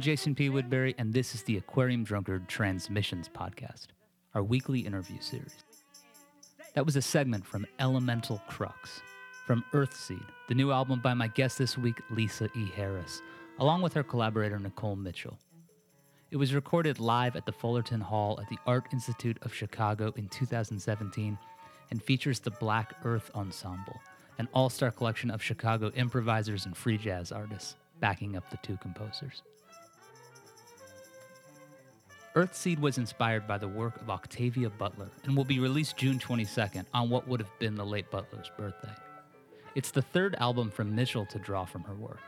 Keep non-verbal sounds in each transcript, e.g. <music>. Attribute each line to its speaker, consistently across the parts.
Speaker 1: I'm Jason P. Woodbury, and this is the Aquarium Drunkard Transmissions Podcast, our weekly interview series. That was a segment from Elemental Crux, from Earthseed, the new album by my guest this week, Lisa E. Harris, along with her collaborator Nicole Mitchell. It was recorded live at the Fullerton Hall at the Art Institute of Chicago in 2017 and features the Black Earth Ensemble, an all star collection of Chicago improvisers and free jazz artists, backing up the two composers. Earthseed was inspired by the work of Octavia Butler and will be released June 22nd on what would have been the late Butler's birthday. It's the third album from Mitchell to draw from her work,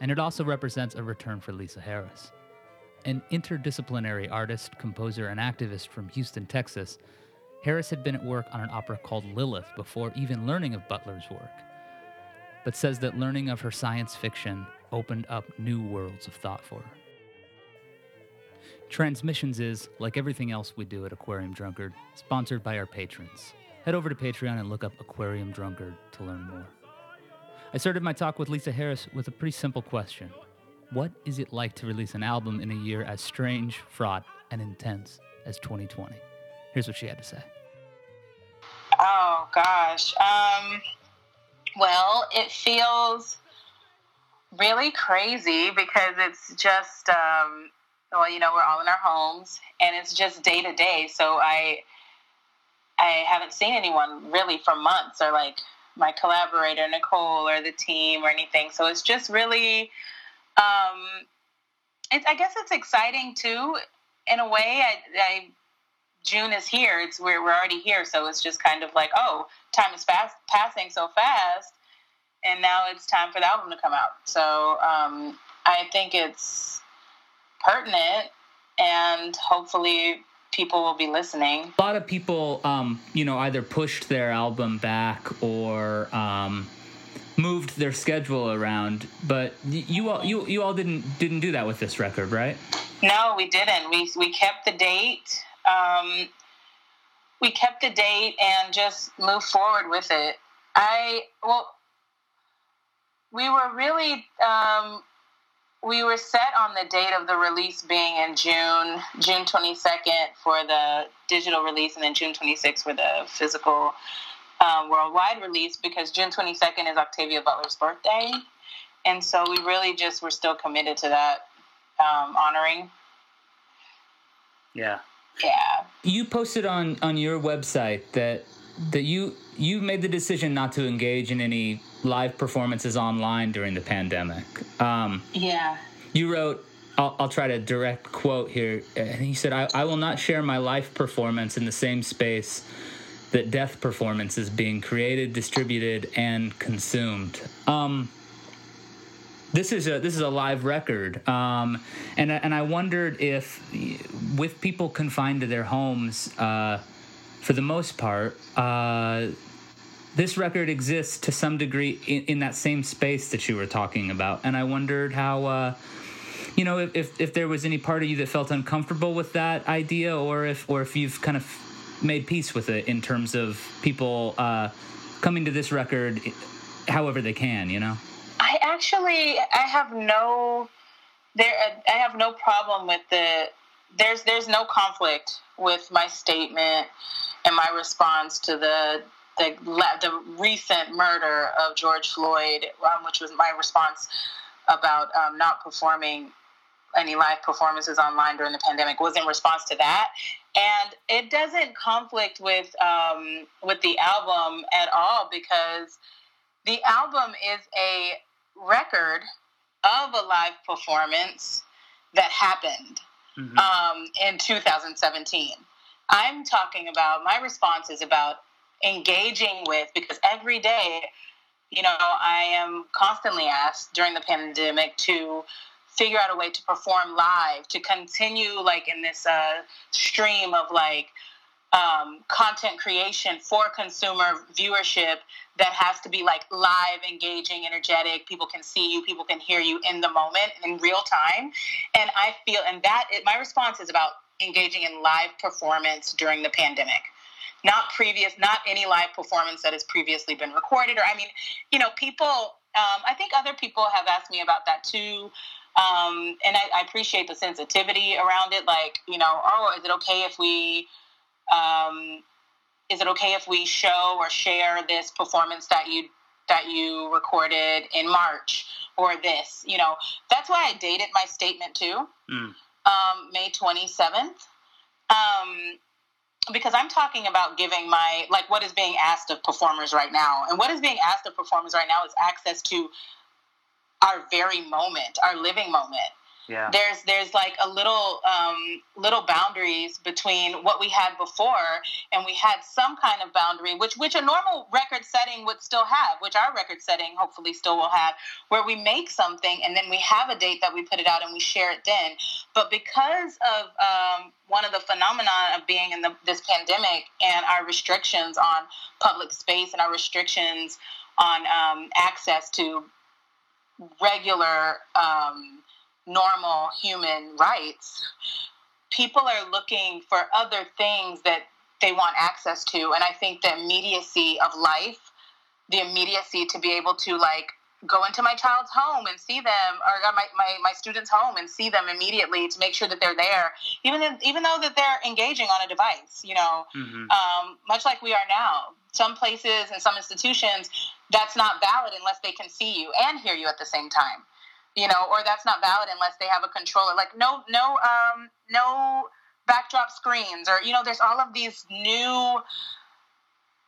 Speaker 1: and it also represents a return for Lisa Harris. An interdisciplinary artist, composer, and activist from Houston, Texas, Harris had been at work on an opera called Lilith before even learning of Butler's work, but says that learning of her science fiction opened up new worlds of thought for her. Transmissions is, like everything else we do at Aquarium Drunkard, sponsored by our patrons. Head over to Patreon and look up Aquarium Drunkard to learn more. I started my talk with Lisa Harris with a pretty simple question What is it like to release an album in a year as strange, fraught, and intense as 2020? Here's what she had to say.
Speaker 2: Oh gosh. Um, well, it feels really crazy because it's just um, well, you know, we're all in our homes and it's just day to day. So I I haven't seen anyone really for months or like my collaborator Nicole or the team or anything. So it's just really um it's I guess it's exciting too in a way. I, I June is here. It's we're we're already here, so it's just kind of like, oh, time is fast passing so fast, and now it's time for the album to come out. So um, I think it's pertinent, and hopefully people will be listening.
Speaker 1: A lot of people, um, you know, either pushed their album back or um, moved their schedule around. But you all, you you all didn't didn't do that with this record, right?
Speaker 2: No, we didn't. We we kept the date. Um, we kept the date and just moved forward with it. I well, we were really um, we were set on the date of the release being in June, June 22nd for the digital release, and then June 26th for the physical um, worldwide release because June 22nd is Octavia Butler's birthday. And so we really just were still committed to that um, honoring.
Speaker 1: Yeah.
Speaker 2: Yeah.
Speaker 1: You posted on on your website that that you you made the decision not to engage in any live performances online during the pandemic. Um,
Speaker 2: Yeah.
Speaker 1: you wrote. I'll, I'll try to direct quote here. And you said, I, I will not share my life performance in the same space that death performance is being created, distributed, and consumed. Um, this is a this is a live record, um, and I- and I wondered if, with people confined to their homes, uh, for the most part, uh, this record exists to some degree in, in that same space that you were talking about, and I wondered how. Uh, you know, if, if, if there was any part of you that felt uncomfortable with that idea, or if or if you've kind of made peace with it in terms of people uh, coming to this record however they can, you know.
Speaker 2: I actually I have no there I have no problem with the there's there's no conflict with my statement and my response to the the the recent murder of George Floyd, um, which was my response about um, not performing any live performances online during the pandemic was in response to that and it doesn't conflict with um, with the album at all because the album is a record of a live performance that happened um, in 2017. I'm talking about my response is about engaging with because every day, you know, I am constantly asked during the pandemic to figure out a way to perform live, to continue like in this uh, stream of like um, content creation for consumer viewership that has to be like live, engaging, energetic. People can see you, people can hear you in the moment, in real time. And I feel, and that, it, my response is about engaging in live performance during the pandemic not previous, not any live performance that has previously been recorded. Or, I mean, you know, people, um, I think other people have asked me about that too. Um, and I, I, appreciate the sensitivity around it. Like, you know, oh, is it okay if we, um, is it okay if we show or share this performance that you that you recorded in March or this? You know, that's why I dated my statement too, mm. um, May twenty seventh. Um, because I'm talking about giving my like what is being asked of performers right now, and what is being asked of performers right now is access to our very moment, our living moment yeah. there's there's like a little um, little boundaries between what we had before and we had some kind of boundary which which a normal record setting would still have which our record setting hopefully still will have where we make something and then we have a date that we put it out and we share it then but because of um, one of the phenomena of being in the, this pandemic and our restrictions on public space and our restrictions on um, access to regular um, normal human rights, people are looking for other things that they want access to. And I think the immediacy of life, the immediacy to be able to like go into my child's home and see them or my, my, my students home and see them immediately to make sure that they're there even if, even though that they're engaging on a device you know mm-hmm. um, much like we are now some places and some institutions that's not valid unless they can see you and hear you at the same time you know, or that's not valid unless they have a controller. Like no, no, um, no backdrop screens, or you know, there's all of these new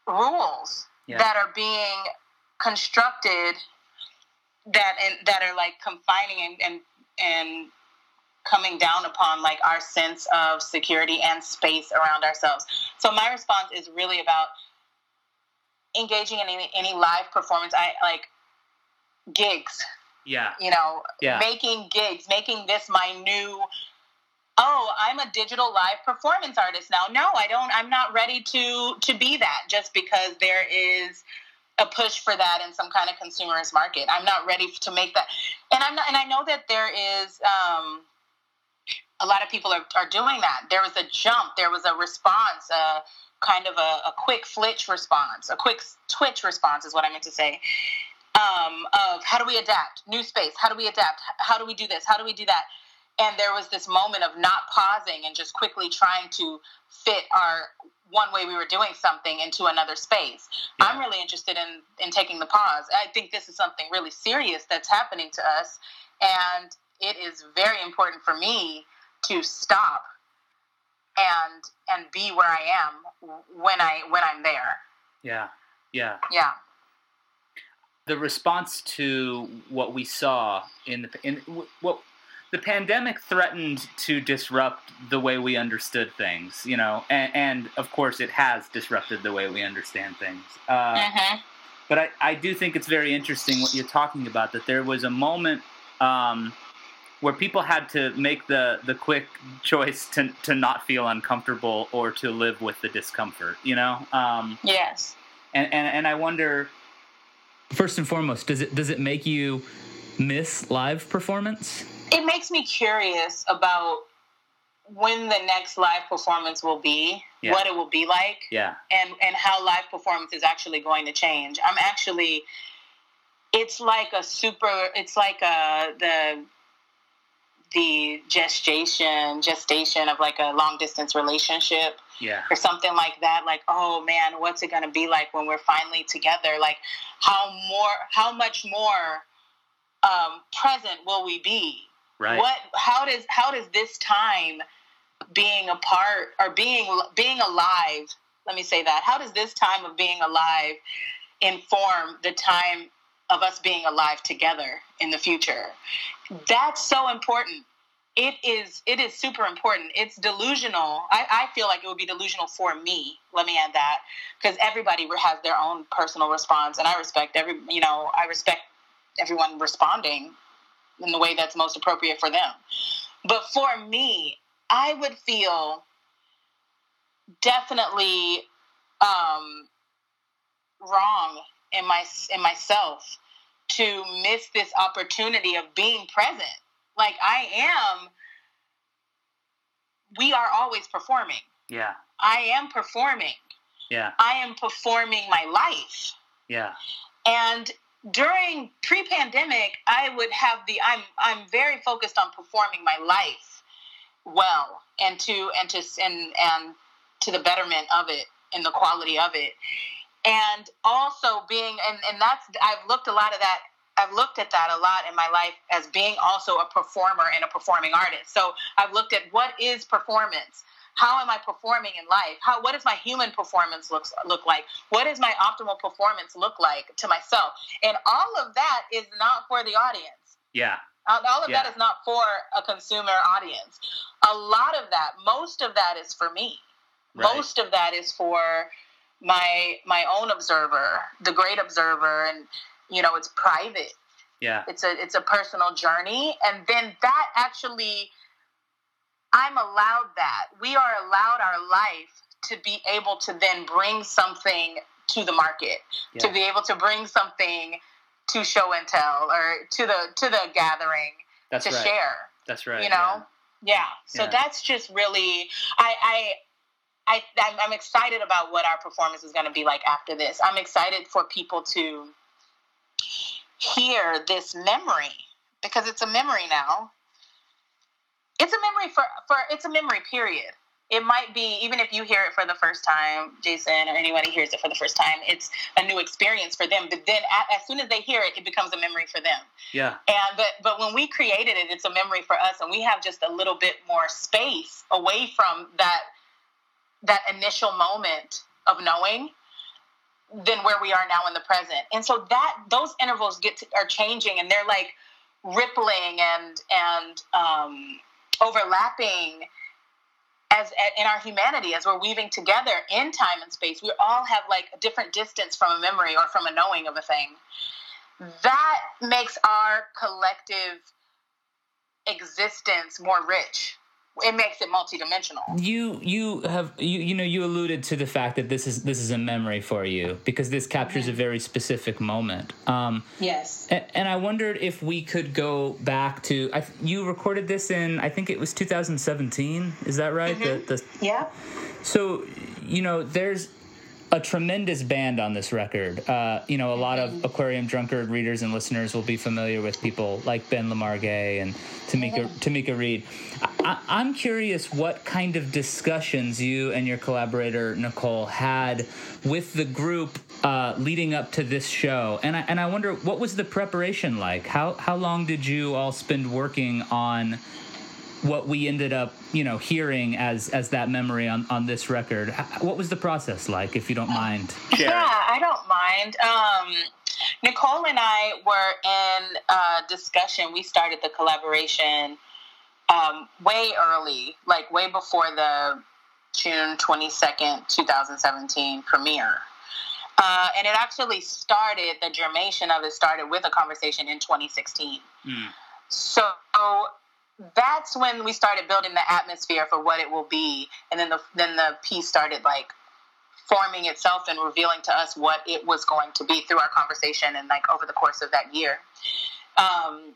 Speaker 2: rules yeah. that are being constructed that and that are like confining and and and coming down upon like our sense of security and space around ourselves. So my response is really about engaging in any, any live performance. I like gigs
Speaker 1: yeah.
Speaker 2: You know, yeah. making gigs, making this my new oh i'm a digital live performance artist now. No i don't i'm not ready to to be that just because there is a push for that in some kind of consumerist market. I'm not ready to make that. And i'm not and i know that there is um a lot of people are, are doing that. There was a jump. There was a response a kind of a, a quick flitch response a quick twitch response is what i meant to say um, of how do we adapt? New space. How do we adapt? How do we do this? How do we do that? And there was this moment of not pausing and just quickly trying to fit our one way we were doing something into another space. Yeah. i'm really interested in in taking the pause. I think this is something really serious that's happening to us and it is very important for me to stop and and be where i am when i when i'm there.
Speaker 1: Yeah. Yeah.
Speaker 2: Yeah
Speaker 1: the response to what we saw in the in what the pandemic threatened to disrupt the way we understood things, you know, and, and of course it has disrupted the way we understand things. Uh, mm-hmm. But I, I do think it's very interesting what you're talking about that there was a moment um, where people had to make the, the quick choice to, to not feel uncomfortable or to live with the discomfort, you know? Um,
Speaker 2: yes.
Speaker 1: And, and, and I wonder First and foremost, does it does it make you miss live performance?
Speaker 2: It makes me curious about when the next live performance will be, yeah. what it will be like,
Speaker 1: yeah,
Speaker 2: and and how live performance is actually going to change. I'm actually, it's like a super, it's like a the the gestation gestation of like a long distance relationship
Speaker 1: yeah.
Speaker 2: or something like that like oh man what's it going to be like when we're finally together? Like how more how much more um, present will we be?
Speaker 1: Right.
Speaker 2: What how does how does this time being apart or being being alive let me say that how does this time of being alive inform the time of us being alive together in the future. That's so important. It is it is super important. It's delusional. I, I feel like it would be delusional for me let me add that because everybody has their own personal response and i respect every you know i respect everyone responding in the way that's most appropriate for them. But for me i would feel definitely um, wrong in my in myself to miss this opportunity of being present. Like I am we are always performing.
Speaker 1: Yeah.
Speaker 2: I am performing.
Speaker 1: Yeah.
Speaker 2: I am performing my life.
Speaker 1: Yeah.
Speaker 2: And during pre-pandemic, I would have the I'm I'm very focused on performing my life well and to and to and and to the betterment of it and the quality of it. And also being and and that's I've looked a lot of that I've looked at that a lot in my life as being also a performer and a performing artist. So I've looked at what is performance. How am I performing in life? How what does my human performance looks look like? What does my optimal performance look like to myself? And all of that is not for the audience.
Speaker 1: Yeah.
Speaker 2: All of
Speaker 1: Yeah.
Speaker 2: that is not for a consumer audience. A lot of that, most of that is for me.
Speaker 1: Right.
Speaker 2: Most of that is for my my own observer, the great observer, and you know, it's private
Speaker 1: Yeah.
Speaker 2: it's a it's a personal journey and then that actually i'm allowed that we are allowed our life to be able to then bring something to the market to be able to bring something to show and tell or to the to the gathering
Speaker 1: That's
Speaker 2: to
Speaker 1: right.
Speaker 2: share
Speaker 1: That's right.
Speaker 2: you know yeah, so
Speaker 1: Yeah.
Speaker 2: that's just really i i I'm, I'm excited about what our performance is going to be like after this. I'm excited for people to hear this memory because it's a memory now. It's a memory for, for it's a memory period. It might be even if you hear it for the first time, Jason, or anybody hears it for the first time, it's a new experience for them. But then as soon as they hear it, it becomes a memory for them.
Speaker 1: Yeah.
Speaker 2: And but but when we created it, it's a memory for us, and we have just a little bit more space away from that that initial moment of knowing than where we are now in the present. And so that those intervals get to, are changing, and they're like rippling and and um, overlapping as in our humanity as we're weaving together in time and space. We all have like a different distance from a memory or from a knowing of a thing that makes our collective existence more rich. It makes it multidimensional.
Speaker 1: You you have you you know you alluded to the fact that this is this is a memory for you because this captures a very specific moment. Um,
Speaker 2: Yes.
Speaker 1: and, and I wondered if we could go back to I, you recorded this in I think it was 2017. Is that right? The, the
Speaker 2: Yeah.
Speaker 1: So, you know, there's a tremendous band on this record. Uh, you know, a lot of Aquarium Drunkard readers and listeners will be familiar with people like Ben Lamar Gay and Tomeka Tomeka Reid. I, I, I'm curious what kind of discussions you and your collaborator Nicole had with the group uh, leading up to this show, and I and I wonder what was the preparation like. How how long did you all spend working on? What we ended up, you know, hearing as as that memory on on this record. What was the process like, if you don't mind? sharing?
Speaker 2: Yeah, I don't mind. Um, Nicole and I were in a discussion. We started the collaboration um, way early, like way before the June 22nd, 2017 premiere. Uh, and it actually started, the germination of it started with a conversation in 2016.
Speaker 1: Mm.
Speaker 2: So that's when we started building the atmosphere for what it will be, and then the then the piece started like forming itself and revealing to us what it was going to be through our conversation and like over the course of that year. Um,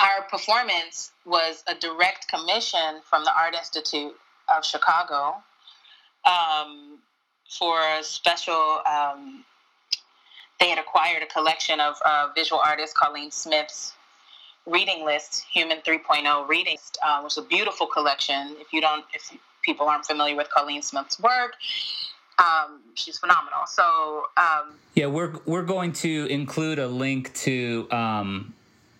Speaker 2: our performance was a direct commission from the Art Institute of Chicago um, for a special. Um, they had acquired a collection of uh, visual artist Cauleen Smith's reading list, Human 3.0 reading, uh, which is a beautiful collection. If you don't, if people aren't familiar with Cauleen Smith's work, um, she's phenomenal. So um,
Speaker 1: Yeah, we're we're going to include a link to um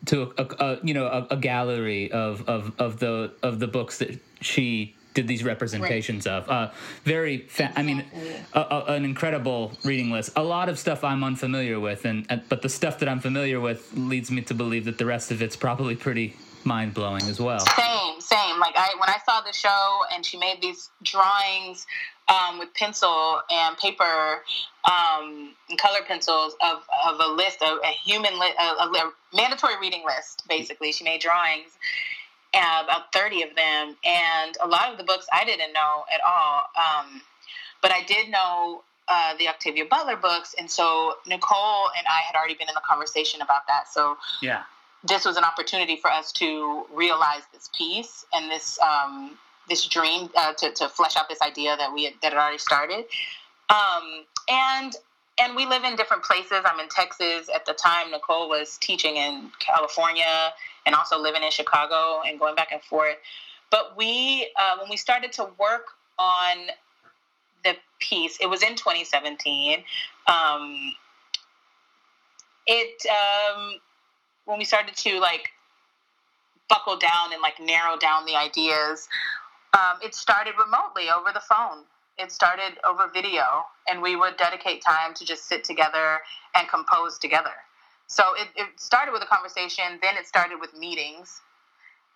Speaker 1: to a, a, a you know a, a gallery of, of of the of the books that she did these representations of. Uh, very, fa- I mean, a, a, an incredible reading list. A lot of stuff I'm unfamiliar with, and, and but the stuff that I'm familiar with leads me to believe that the rest of it's probably pretty mind blowing as well.
Speaker 2: same, same. Like I, when I saw the show and she made these drawings um, with pencil and paper um, and color pencils of, of a list, of a human, li- a, a mandatory reading list. Basically, she made drawings. Uh, about 30 of them. And a lot of the books I didn't know at all. Um, but I did know uh, the Octavia Butler books. And so Nicole and I had already been in the conversation about that. So
Speaker 1: yeah,
Speaker 2: this was an opportunity for us to realize this piece and this um, this dream uh, to, to flesh out this idea that we had, that had already started. Um, and and we live in different places. I'm in Texas at the time. Nicole was teaching in California and also living in Chicago and going back and forth. But we, uh, when we started to work on the piece, it was in 2017. Um, it um, when we started to like buckle down and like narrow down the ideas, um, it started remotely over the phone it started over video, and we would dedicate time to just sit together and compose together. So it, it started with a conversation, then it started with meetings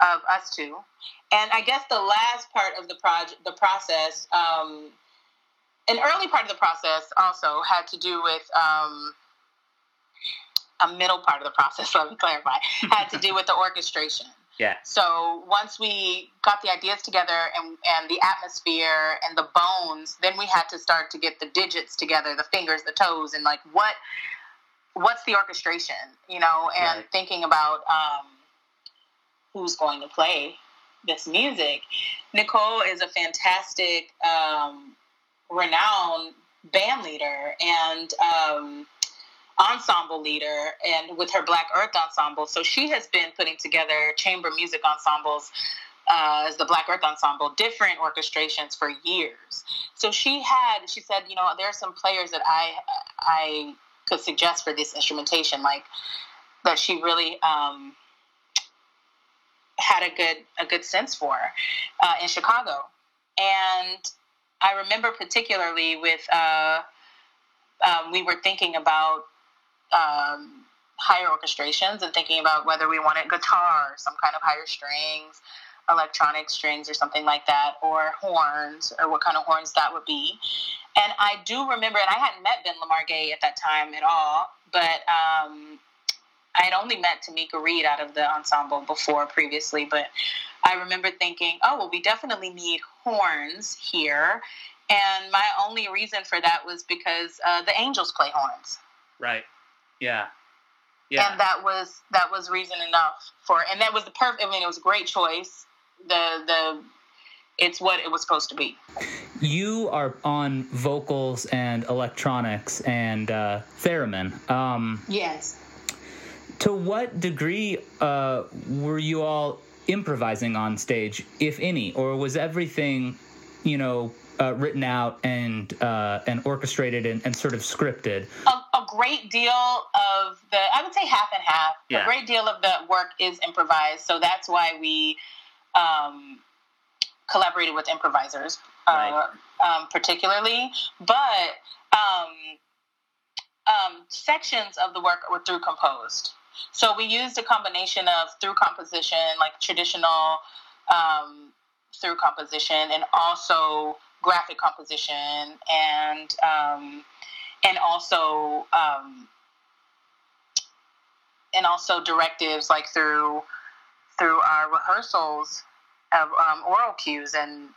Speaker 2: of us two, and I guess the last part of the project, the process, um, an early part of the process also had to do with. Um, a middle part of the process, <laughs> let me clarify, had to do with the orchestration. <laughs>
Speaker 1: Yeah.
Speaker 2: So once we got the ideas together and, and the atmosphere and the bones, then we had to start to get the digits together, the fingers, the toes, and like what what's the orchestration, you know, and right. thinking about um, who's going to play this music. Nicole is a fantastic, um, renowned band leader, and um, ensemble leader and with her Black Earth Ensemble. So she has been putting together chamber music ensembles uh, as the Black Earth Ensemble, different orchestrations for years. So she had, she said, you know, there are some players that I I could suggest for this instrumentation, like that she really um, had a good a good sense for uh, in Chicago. And I remember particularly with uh, um, we were thinking about um, higher orchestrations and thinking about whether we wanted guitar, some kind of higher strings, electronic strings, or something like that, or horns, or what kind of horns that would be. And I do remember, and I hadn't met Ben Lamar Gay at that time at all, but um, I had only met Tomeka Reid out of the ensemble before previously, but I remember thinking, oh, well, we definitely need horns here. And my only reason for that was because uh, the Angels play horns.
Speaker 1: Right. Yeah. Yeah.
Speaker 2: And that was that was reason enough for and that was the perfect I mean it was a great choice. The the it's what it was supposed to be.
Speaker 1: You are on vocals and electronics and uh, theremin. Um,
Speaker 2: yes.
Speaker 1: To what degree uh, were you all improvising on stage, if any, or was everything, you know, uh, written out and uh, and orchestrated and, and, sort of scripted?
Speaker 2: A, a, great deal of the, I would say half and half. Yeah. A great deal of the work is improvised, so that's why we um, collaborated with improvisers, uh, right. um, particularly. But um, um, sections of the work were through composed. So we used a combination of through composition, like traditional um, through composition, and also graphic composition and um, and also um, and also directives like through through our rehearsals of um, oral cues and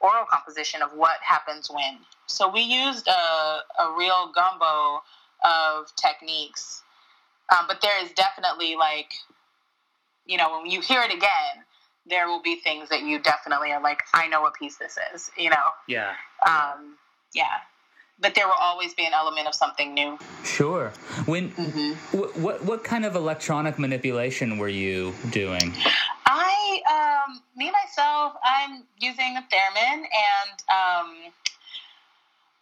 Speaker 2: oral composition of what happens when. So we used a, a real gumbo of techniques, um, but there is definitely like, you know, when you hear it again, there will be things that you definitely are like, I know what piece this is, you know?
Speaker 1: Yeah.
Speaker 2: Um, yeah. But there will always be an element of something new.
Speaker 1: Sure. When mm-hmm. w- what what kind of electronic manipulation were you doing?
Speaker 2: I um, me myself, I'm using a theremin, and um,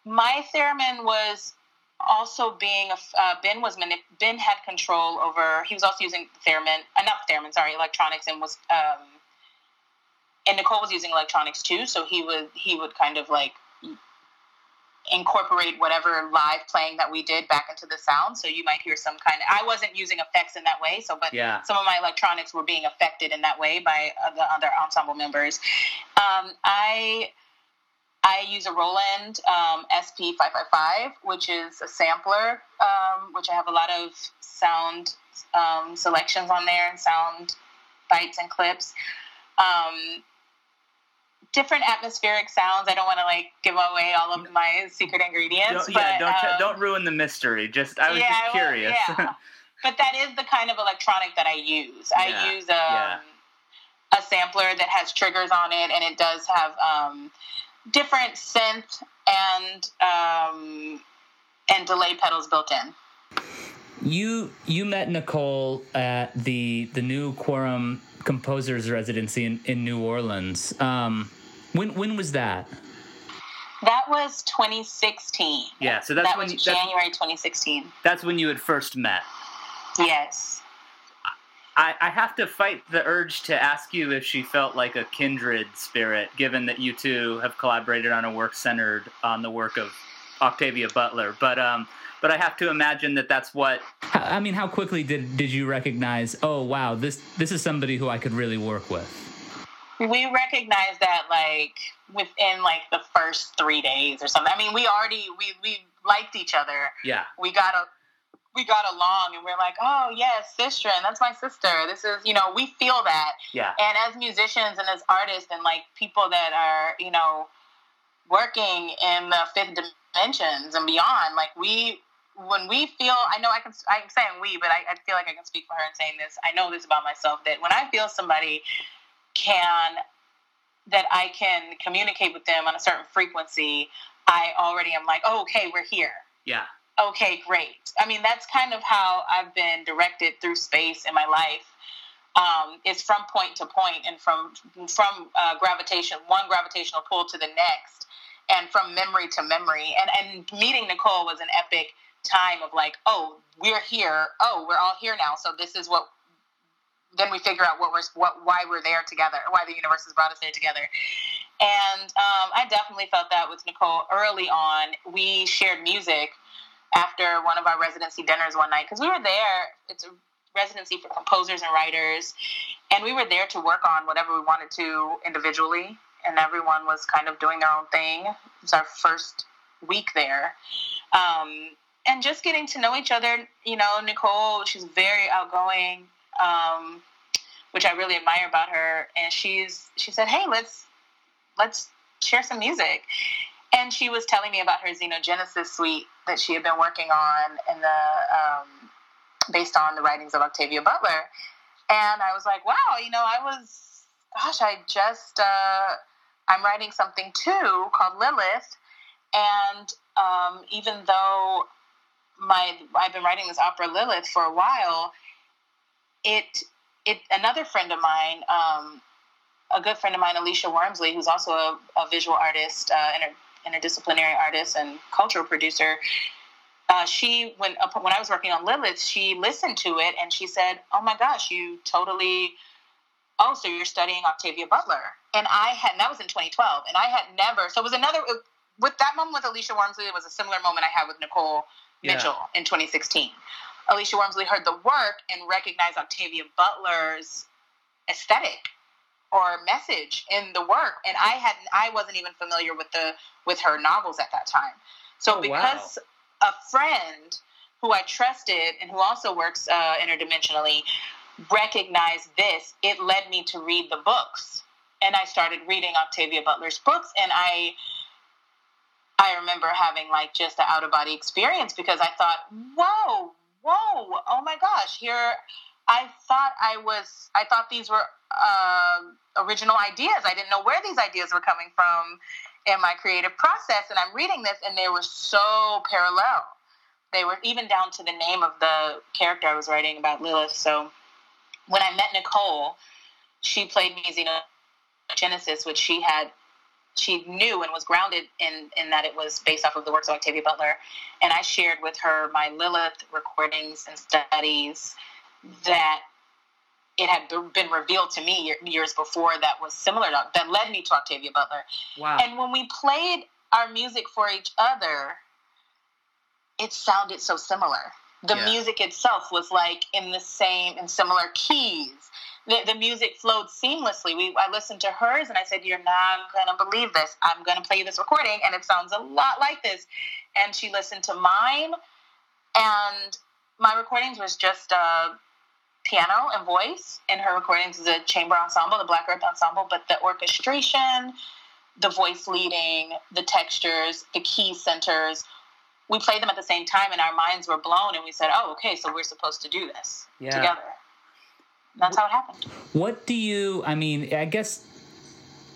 Speaker 2: my theremin was also being a, uh, Ben was manip- Ben had control over. He was also using theremin, uh, not theremin, sorry, electronics, and was um, and Nicole was using electronics too, so he would he would kind of like incorporate whatever live playing that we did back into the sound. So you might hear some kind of. I wasn't using effects in that way, so but
Speaker 1: yeah.
Speaker 2: some of my electronics were being affected in that way by the other ensemble members. Um, I. I use a Roland um, SP555, which is a sampler, um, which I have a lot of sound um, selections on there and sound bites and clips. Different atmospheric sounds. I don't want to like give away all of my secret ingredients.
Speaker 3: Don't,
Speaker 2: but,
Speaker 3: yeah, don't
Speaker 2: um,
Speaker 3: don't ruin the mystery. Just I was
Speaker 2: yeah,
Speaker 3: just
Speaker 2: well,
Speaker 3: curious.
Speaker 2: yeah. <laughs> but that is the kind of electronic that I use.
Speaker 3: Yeah,
Speaker 2: I use um,
Speaker 3: yeah.
Speaker 2: a sampler that has triggers on it, and it does have um, different synth and um, and delay pedals built in.
Speaker 1: You you met Nicole at the the new Quorum Composers Residency in, in New Orleans. Um, when when was that?
Speaker 2: That was 2016.
Speaker 3: yeah, so that's
Speaker 2: that
Speaker 3: when
Speaker 2: was
Speaker 3: you, that's,
Speaker 2: January 2016.
Speaker 3: that's when you had first met.
Speaker 2: Yes.
Speaker 3: I, I have to fight the urge to ask you if she felt like a kindred spirit, given that you two have collaborated on a work centered on the work of Octavia Butler. But um, but I have to imagine that that's what.
Speaker 1: I mean, how quickly did did you recognize? Oh wow, this this is somebody who I could really work with.
Speaker 2: We recognized that like within like the first three days or something. I mean, we already we we liked each other.
Speaker 3: Yeah,
Speaker 2: we got a we got along and we're like, oh yes, sister, and that's my sister. This is you know, we feel that.
Speaker 3: yeah,
Speaker 2: And as musicians and as artists and like people that are, you know, working in the fifth dimensions and beyond, like we when we feel I know I can I'm saying we, but I, I feel like I can speak for her in saying this. I know this about myself that when I feel somebody can that I can communicate with them on a certain frequency, I already am like, oh, okay, we're here.
Speaker 3: yeah,
Speaker 2: Okay, great. I mean, that's kind of how I've been directed through space in my life. Um, is from point to point and from from uh, gravitation, one gravitational pull to the next, and from memory to memory. And and meeting Nicole was an epic time of like, oh, we're here. Oh, we're all here now. So this is what. Then we figure out what we're what why we're there together, why the universe has brought us there together. And um, I definitely felt that with Nicole early on. We shared music after one of our residency dinners one night because we were there. It's a residency for composers and writers, and we were there to work on whatever we wanted to individually, and everyone was kind of doing their own thing. It was our first week there. Um, and just getting to know each other, you know, Nicole, she's very outgoing, um, which I really admire about her. And she's she said, "Hey, let's let's share some music." And she was telling me about her Xenogenesis suite that she had been working on in the um, based on the writings of Octavia Butler. And I was like, wow, you know, I was, gosh, I just, uh, I'm writing something too called Lilith. And um, even though my, I've been writing this opera Lilith for a while, it, it, another friend of mine, um, a good friend of mine, Alisha Wormsley, who's also a, a visual artist, uh, inter, interdisciplinary artist and cultural producer, uh, she when uh, when I was working on Lilith, she listened to it and she said, "Oh my gosh, you totally." Oh, so you're studying Octavia Butler, and I had and that was in 2012, and I had never. So it was another with that moment with Alisha Wormsley. It was a similar moment I had with Nicole
Speaker 3: Yeah.
Speaker 2: Mitchell in 2016. Alisha Wormsley heard the work and recognized Octavia Butler's aesthetic or message in the work, and I hadn't. I wasn't even familiar with the with her novels at that time. So
Speaker 3: Oh, wow.
Speaker 2: because a friend who I trusted and who also works uh, interdimensionally recognized this, it led me to read the books, and I started reading Octavia Butler's books, and I. I remember having like just an out of body experience because I thought, whoa, whoa, oh my gosh, here I thought I was, I thought these were uh, original ideas. I didn't know where these ideas were coming from in my creative process. And I'm reading this, and they were so parallel. They were even down to the name of the character I was writing about, Lilith. So when I met Nicole, she played me Xenogenesis, which she had. She knew and was grounded in, in that it was based off of the works of Octavia Butler. And I shared with her my Lilith recordings and studies that it had been revealed to me years before that was similar to, that led me to Octavia Butler.
Speaker 3: wow,
Speaker 2: And when we played our music for each other, it sounded so similar. The
Speaker 3: Yeah.
Speaker 2: music itself was like in the same and similar keys. The, the music flowed seamlessly. We I listened to hers and I said, "You're not gonna believe this. I'm gonna play you this recording, and it sounds a lot like this." And she listened to mine, and my recordings was just a piano and voice in her recordings as a chamber ensemble, the Black Earth Ensemble, but the orchestration, the voice leading, the textures, the key centers, we played them at the same time and our minds were blown and we said, oh, okay, so we're supposed to do this yeah. together. That's how it happened.
Speaker 1: What do you, I mean, I guess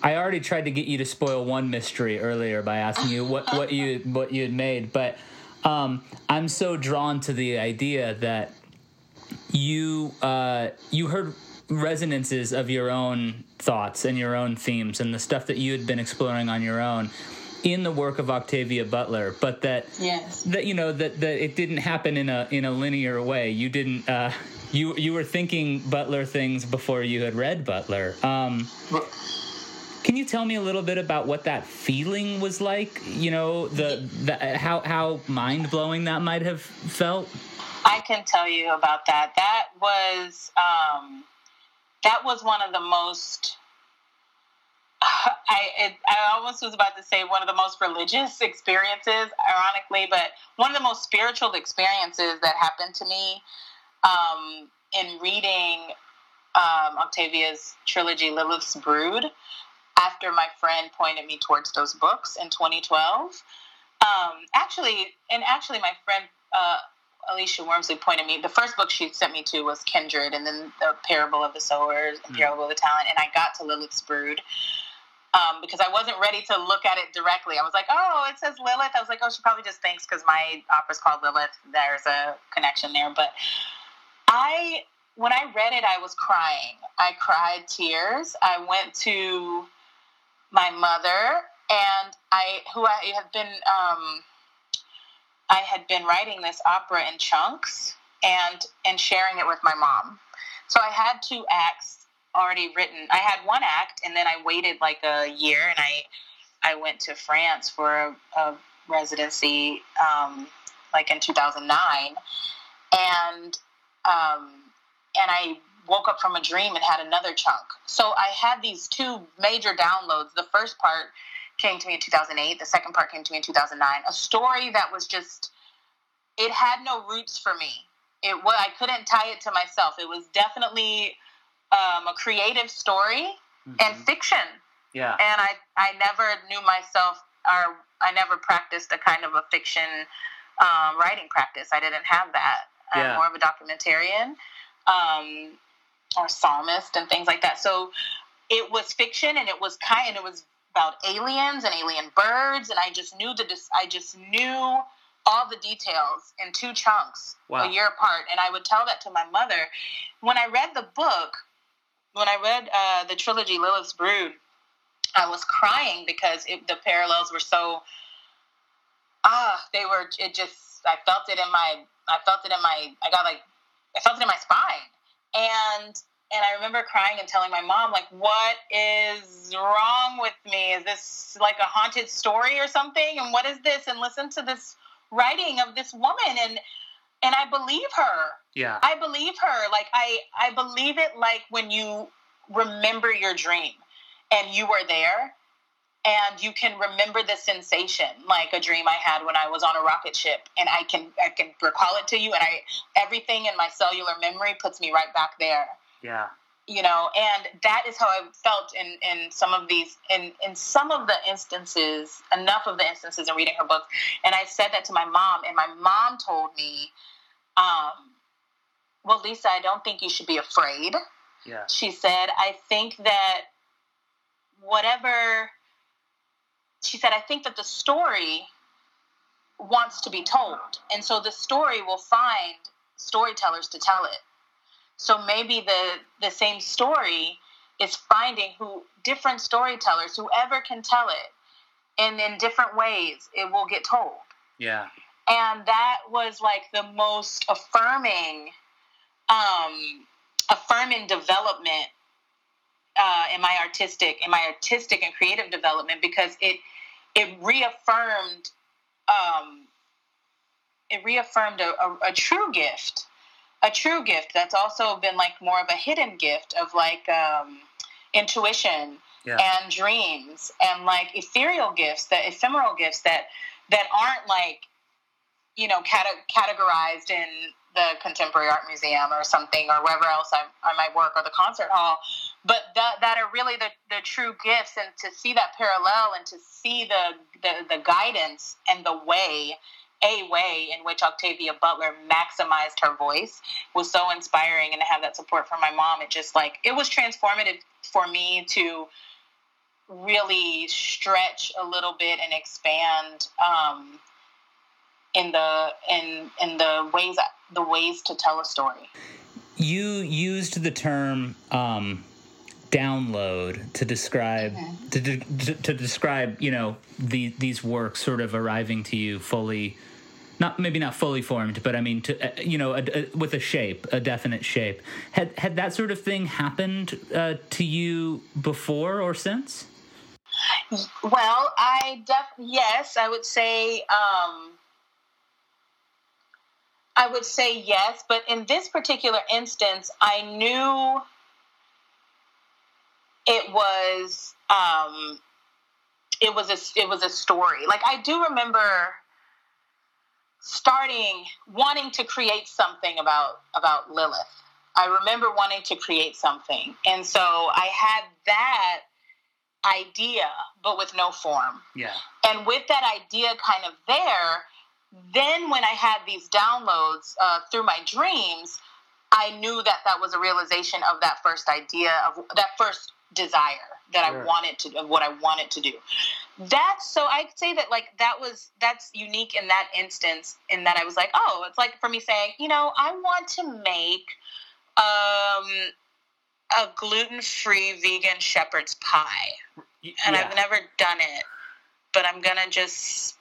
Speaker 1: I already tried to get you to spoil one mystery earlier by asking you what, what you what you had made, but um, I'm so drawn to the idea that you uh, you heard resonances of your own thoughts and your own themes and the stuff that you had been exploring on your own in the work of Octavia Butler, but that
Speaker 2: yes.
Speaker 1: that you know that that it didn't happen in a in a linear way. You didn't. Uh, you you were thinking Butler things before you had read Butler. Um, can you tell me a little bit about what that feeling was like? You know, the, the how how mind blowing that might have felt.
Speaker 2: I can tell you about that. That was um, that was one of the most. <sighs> I it, I almost was about to say one of the most religious <laughs> experiences, ironically, but one of the most spiritual experiences that happened to me um, in reading um, Octavia's trilogy, Lilith's Brood after my friend pointed me towards those books in 2012. Um, actually, and actually, my friend uh, Alisha Wormsley pointed me. The first book she sent me to was Kindred, and then the Parable of the Sowers, and mm. Parable of the Talent. And I got to Lilith's Brood um, because I wasn't ready to look at it directly. I was like, oh, it says Lilith. I was like, oh, she probably just thinks because my opera's called Lilith. There's a connection there. But I, when I read it, I was crying. I cried tears. I went to my mother and I, who I had been, um, I had been writing this opera in chunks and and sharing it with my mom. So I had two acts already written. I had one act, and then I waited like a year, and I I went to France for a, a residency, um, like in 2009, and um, and I woke up from a dream and had another chunk. So I had these two major downloads. The first part came to me in 2008, the second part came to me in 2009. A story that was just, it had no roots for me. It was, I couldn't tie it to myself. It was definitely um, a creative story mm-hmm. and fiction.
Speaker 3: Yeah.
Speaker 2: And I, I never knew myself, or I never practiced a kind of a fiction um, writing practice. I didn't have that. Yeah. I'm more of a documentarian. Um, or psalmist and things like that. So it was fiction and it was kind and it was about aliens and alien birds and I just knew the I just knew all the details in two chunks wow. a year apart and I would tell that to my mother. When I read the book, when I read uh, the trilogy Lilith's Brood, I was crying because it, the parallels were so ah they were it just I felt it in my I felt it in my I got like I felt it in my spine and and I remember crying and telling my mom, like, what is wrong with me? Is this like a haunted story or something? And what is this? And listen to this writing of this woman and and I believe her.
Speaker 3: Yeah.
Speaker 2: I believe her. Like I I believe it like when you remember your dream and you were there and you can remember the sensation like a dream i had when i was on a rocket ship and i can i can recall it to you and i everything in my cellular memory puts me right back there.
Speaker 3: Yeah.
Speaker 2: You know and that is how i felt in in some of these in in some of the instances enough of the instances in reading her books and i said that to my mom and my mom told me um well lisa i don't think you should be afraid.
Speaker 3: Yeah.
Speaker 2: She said i think that whatever she said, I think that the story wants to be told. And so the story will find storytellers to tell it. So maybe the the same story is finding who different storytellers, whoever can tell it, and in different ways it will get told.
Speaker 3: Yeah.
Speaker 2: And that was like the most affirming, um, affirming development uh, in my artistic in my artistic and creative development because it it reaffirmed um, it reaffirmed a, a, a, true gift a true gift that's also been like more of a hidden gift of like um, intuition yeah. and dreams and like ethereal gifts that ephemeral gifts that that aren't like you know cate- categorized in the Contemporary Art Museum or something, or wherever else I, I might work, or the concert hall. But that that are really the, the true gifts, and to see that parallel and to see the, the the guidance and the way a way in which Octavia Butler maximized her voice was so inspiring and to have that support from my mom it just like it was transformative for me to really stretch a little bit and expand um, in the in in the ways the ways to tell a story.
Speaker 1: You used the term um, download to describe mm-hmm. to, to, to describe you know the, these works sort of arriving to you fully not maybe not fully formed but i mean to uh, you know a, a, with a shape a definite shape had had that sort of thing happened uh, to you before or since
Speaker 2: well i def yes i would say um I would say yes, but in this particular instance, I knew it was um, it was a it was a story. Like I do remember starting wanting to create something about about Lilith. I remember wanting to create something, and so I had that idea, but with no form.
Speaker 3: Yeah.
Speaker 2: And with that idea kind of there then when I had these downloads uh, through my dreams, I knew that that was a realization of that first idea of that first desire that sure. I wanted to of what I wanted to do. That's so I'd say that like that was that's unique in that instance in that I was like, oh, it's like for me saying, you know, I want to make um a gluten-free vegan shepherd's pie. And yeah. I've never done it, but I'm going to just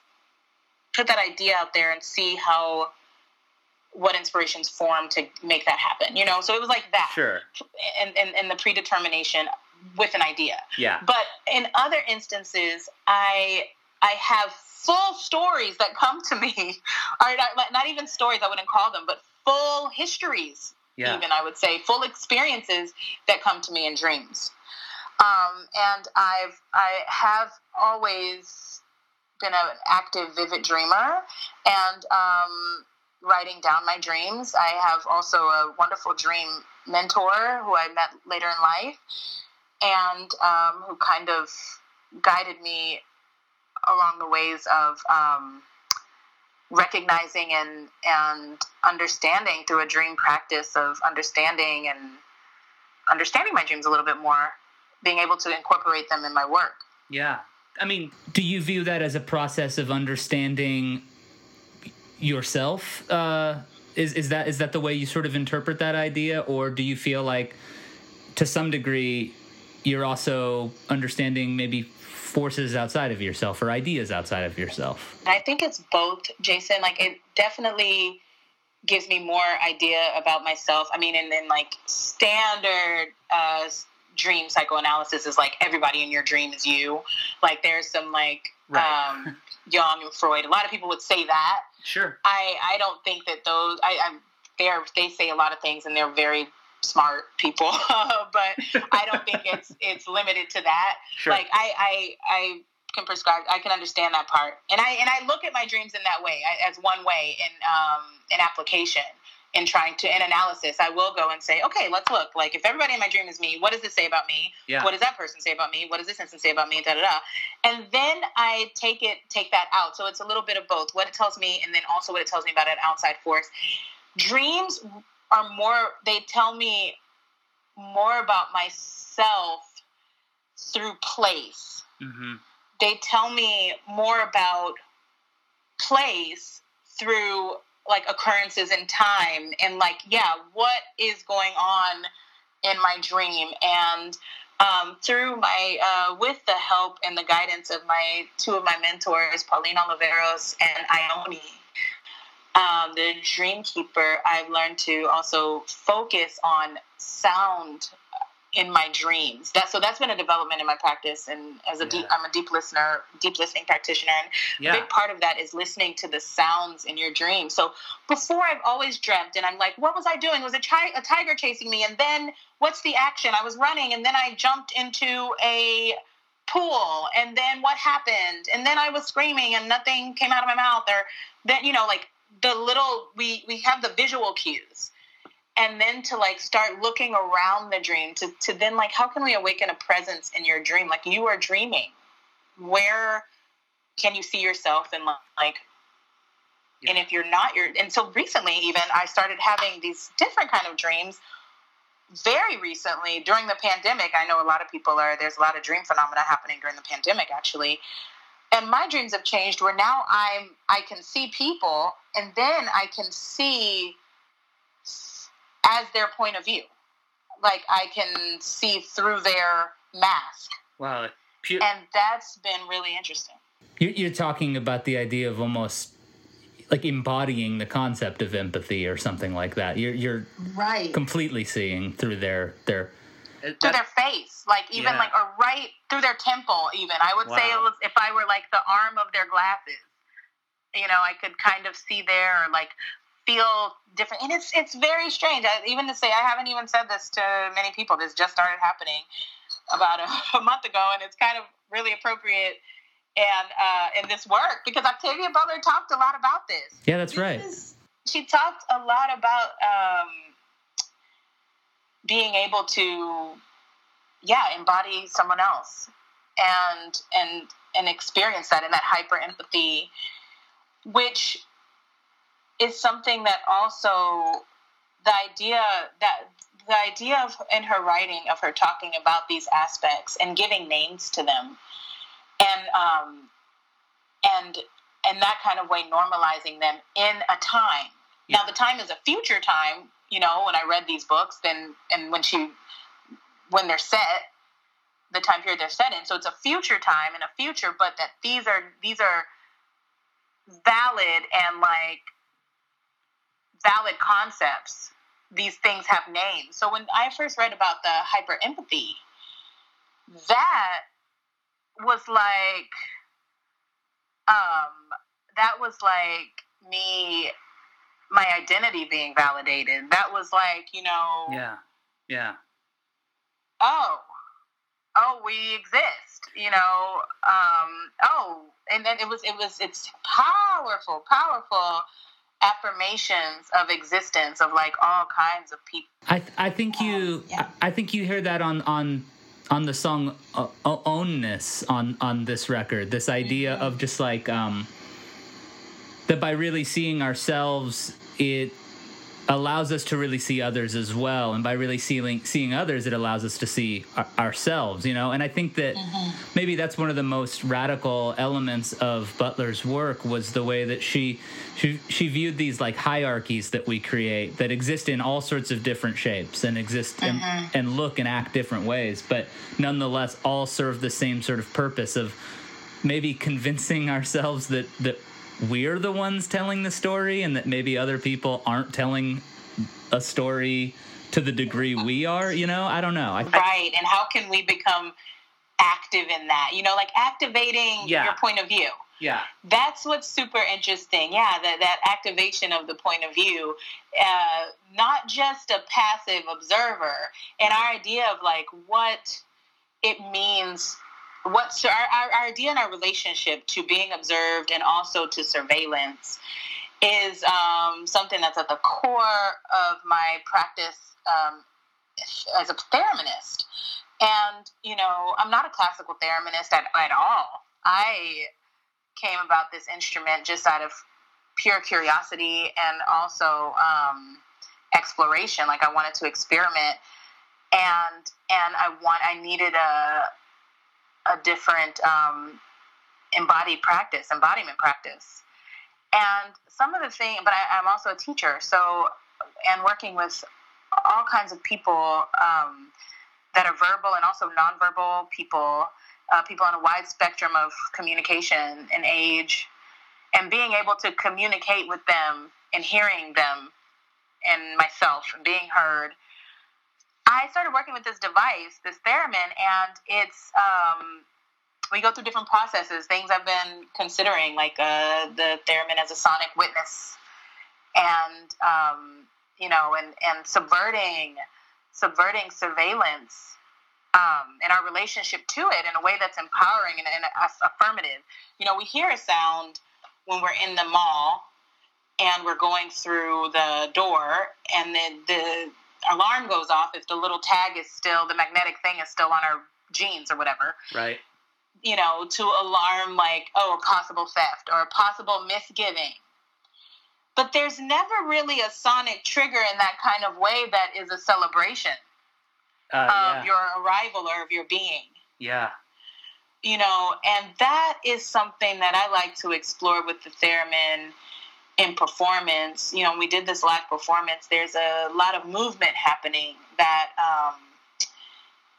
Speaker 2: put that idea out there and see how what inspirations form to make that happen you know so it was like that
Speaker 3: sure
Speaker 2: and and, and the predetermination with an idea.
Speaker 3: Yeah.
Speaker 2: But in other instances i i have full stories that come to me. <laughs> Or not, not even stories i wouldn't call them but full histories yeah. even i would say. Full experiences that come to me in dreams. Um, and i've i have always been an active, vivid dreamer. And um, writing down my dreams. I have also a wonderful dream mentor who I met later in life and um, who kind of guided me along the ways of um, recognizing and and understanding through a dream practice of understanding and understanding my dreams a little bit more, being able to incorporate them in my work.
Speaker 3: Yeah, I mean,
Speaker 1: do you view that as a process of understanding yourself? Uh, is is that is that the way you sort of interpret that idea, or do you feel like, to some degree, you're also understanding maybe forces outside of yourself or ideas outside of yourself?
Speaker 2: I think it's both, Jason. Like it definitely gives me more idea about myself. I mean, and then like standard uh, dream psychoanalysis is like everybody in your dream is you. Like there's some like right. um, <laughs> Jung and Freud. A lot of people would say that.
Speaker 3: Sure.
Speaker 2: I I don't think that those I I'm they are they say a lot of things and they're very smart people, <laughs> but I don't think it's <laughs> it's limited to that.
Speaker 3: Sure.
Speaker 2: Like I I I can prescribe I can understand that part. And I and I look at my dreams in that way as one way in um in application in trying to in analysis i will go and say okay let's look like if everybody in my dream is me what does this say about me
Speaker 3: yeah.
Speaker 2: what does that person say about me what does this instance say about me da da da and then i take it take that out so it's a little bit of both what it tells me and then also what it tells me about an outside force dreams are more they tell me more about myself through place
Speaker 3: mm-hmm.
Speaker 2: they tell me more about place through like occurrences in time and like yeah what is going on in my dream and um, through my uh, with the help and the guidance of my two of my mentors pauline oliveros and ione um, the dream keeper i've learned to also focus on sound in my dreams. That so that's been a development in my practice, and as a yeah. deep, I'm a deep listener, deep listening practitioner, and yeah. a big part of that is listening to the sounds in your dreams. So before, I've always dreamt, and I'm like, what was I doing? Was a, chi- a tiger chasing me? And then what's the action? I was running, and then I jumped into a pool, and then what happened? And then I was screaming, and nothing came out of my mouth, or then you know, like the little we we have the visual cues. And then to like start looking around the dream to, to then like how can we awaken a presence in your dream? Like you are dreaming. Where can you see yourself and like yeah. and if you're not you're and so recently even i started having these different kind of dreams very recently during the pandemic. I know a lot of people are there's a lot of dream phenomena happening during the pandemic actually and my dreams have changed where now i'm i can see people and then i can see as their point of view. Like i can see through their mask.
Speaker 3: Wow.
Speaker 2: And that's been really interesting.
Speaker 1: You're talking about the idea of almost like embodying the concept of empathy or something like that. You're you're
Speaker 2: right.
Speaker 1: completely seeing through their their
Speaker 2: through their face, like even yeah. like or right through their temple. Even I would wow. say it was if I were like the arm of their glasses. You know, I could kind of see there or like feel different, and it's it's very strange. I, even to say, I haven't even said this to many people. This just started happening about a, <laughs> a month ago, and it's kind of really appropriate and uh, in this work because Octavia Butler talked a lot about this.
Speaker 1: Yeah, that's this right. Is,
Speaker 2: she talked a lot about um, being able to, yeah, embody someone else and and and experience that in that hyper empathy, which is something that also the idea that the idea of in her writing of her talking about these aspects and giving names to them and um, and and that kind of way normalizing them in a time. Yeah. Now the time is a future time. You know, when I read these books, then and when she when they're set, the time period they're set in. So it's a future time and a future, but that these are these are valid and like valid concepts. These things have names. So when I first read about the hyper empathy, that was like um that was like me my identity being validated. That was like you know
Speaker 3: yeah. Yeah.
Speaker 2: Oh. Oh we exist you know um oh and then it was it was it's powerful powerful affirmations of existence of like all kinds of people
Speaker 1: i i think you um, yeah. I, think you hear that on on on the song uh, ownness on on this record. This idea mm-hmm. of just like um that by really seeing ourselves it allows us to really see others as well and by really seeing seeing others it allows us to see our, ourselves you know and i think that mm-hmm. maybe that's one of the most radical elements of butler's work was the way that she she she viewed these like hierarchies that we create that exist in all sorts of different shapes and exist mm-hmm. and, and look and act different ways but nonetheless all serve the same sort of purpose of maybe convincing <laughs> ourselves that that we're the ones telling the story and that maybe other people aren't telling a story to the degree we are you know? I don't know. I,
Speaker 2: right and how can we become active in that? You know like activating yeah. your point of view.
Speaker 3: Yeah.
Speaker 2: That's what's super interesting. Yeah that, that activation of the point of view uh, not just a passive observer and our idea of like what it means what's our, our, our idea in our relationship to being observed and also to surveillance is um, something that's at the core of my practice um, as a thereminist. And, you know, I'm not a classical thereminist at, at all. I came about this instrument just out of pure curiosity and also um, exploration. Like I wanted to experiment, and and I want I needed a a different um, embodied practice, embodiment practice. And some of the things, but I, am also a teacher, so, and working with all kinds of people um, that are verbal and also nonverbal people, uh, people on a wide spectrum of communication and age, and being able to communicate with them and hearing them and myself and being heard I started working with this device, this theremin, and it's um, we go through different processes. Things I've been considering, like uh, the theremin as a sonic witness, and um, you know, and and subverting subverting surveillance um, and our relationship to it in a way that's empowering and, and affirmative. You know, we hear a sound when we're in the mall and we're going through the door, and then the alarm goes off if the little tag is still the magnetic thing is still on our jeans or whatever.
Speaker 3: Right.
Speaker 2: You know, to alarm like oh a possible theft or a possible misgiving. But there's never really a sonic trigger in that kind of way that is a celebration
Speaker 3: Uh,
Speaker 2: of
Speaker 3: yeah.
Speaker 2: your arrival or of your being
Speaker 3: yeah.
Speaker 2: you know, and that is something that I like to explore with the theremin in performance. You know, we did this live performance. There's a lot of movement happening that um,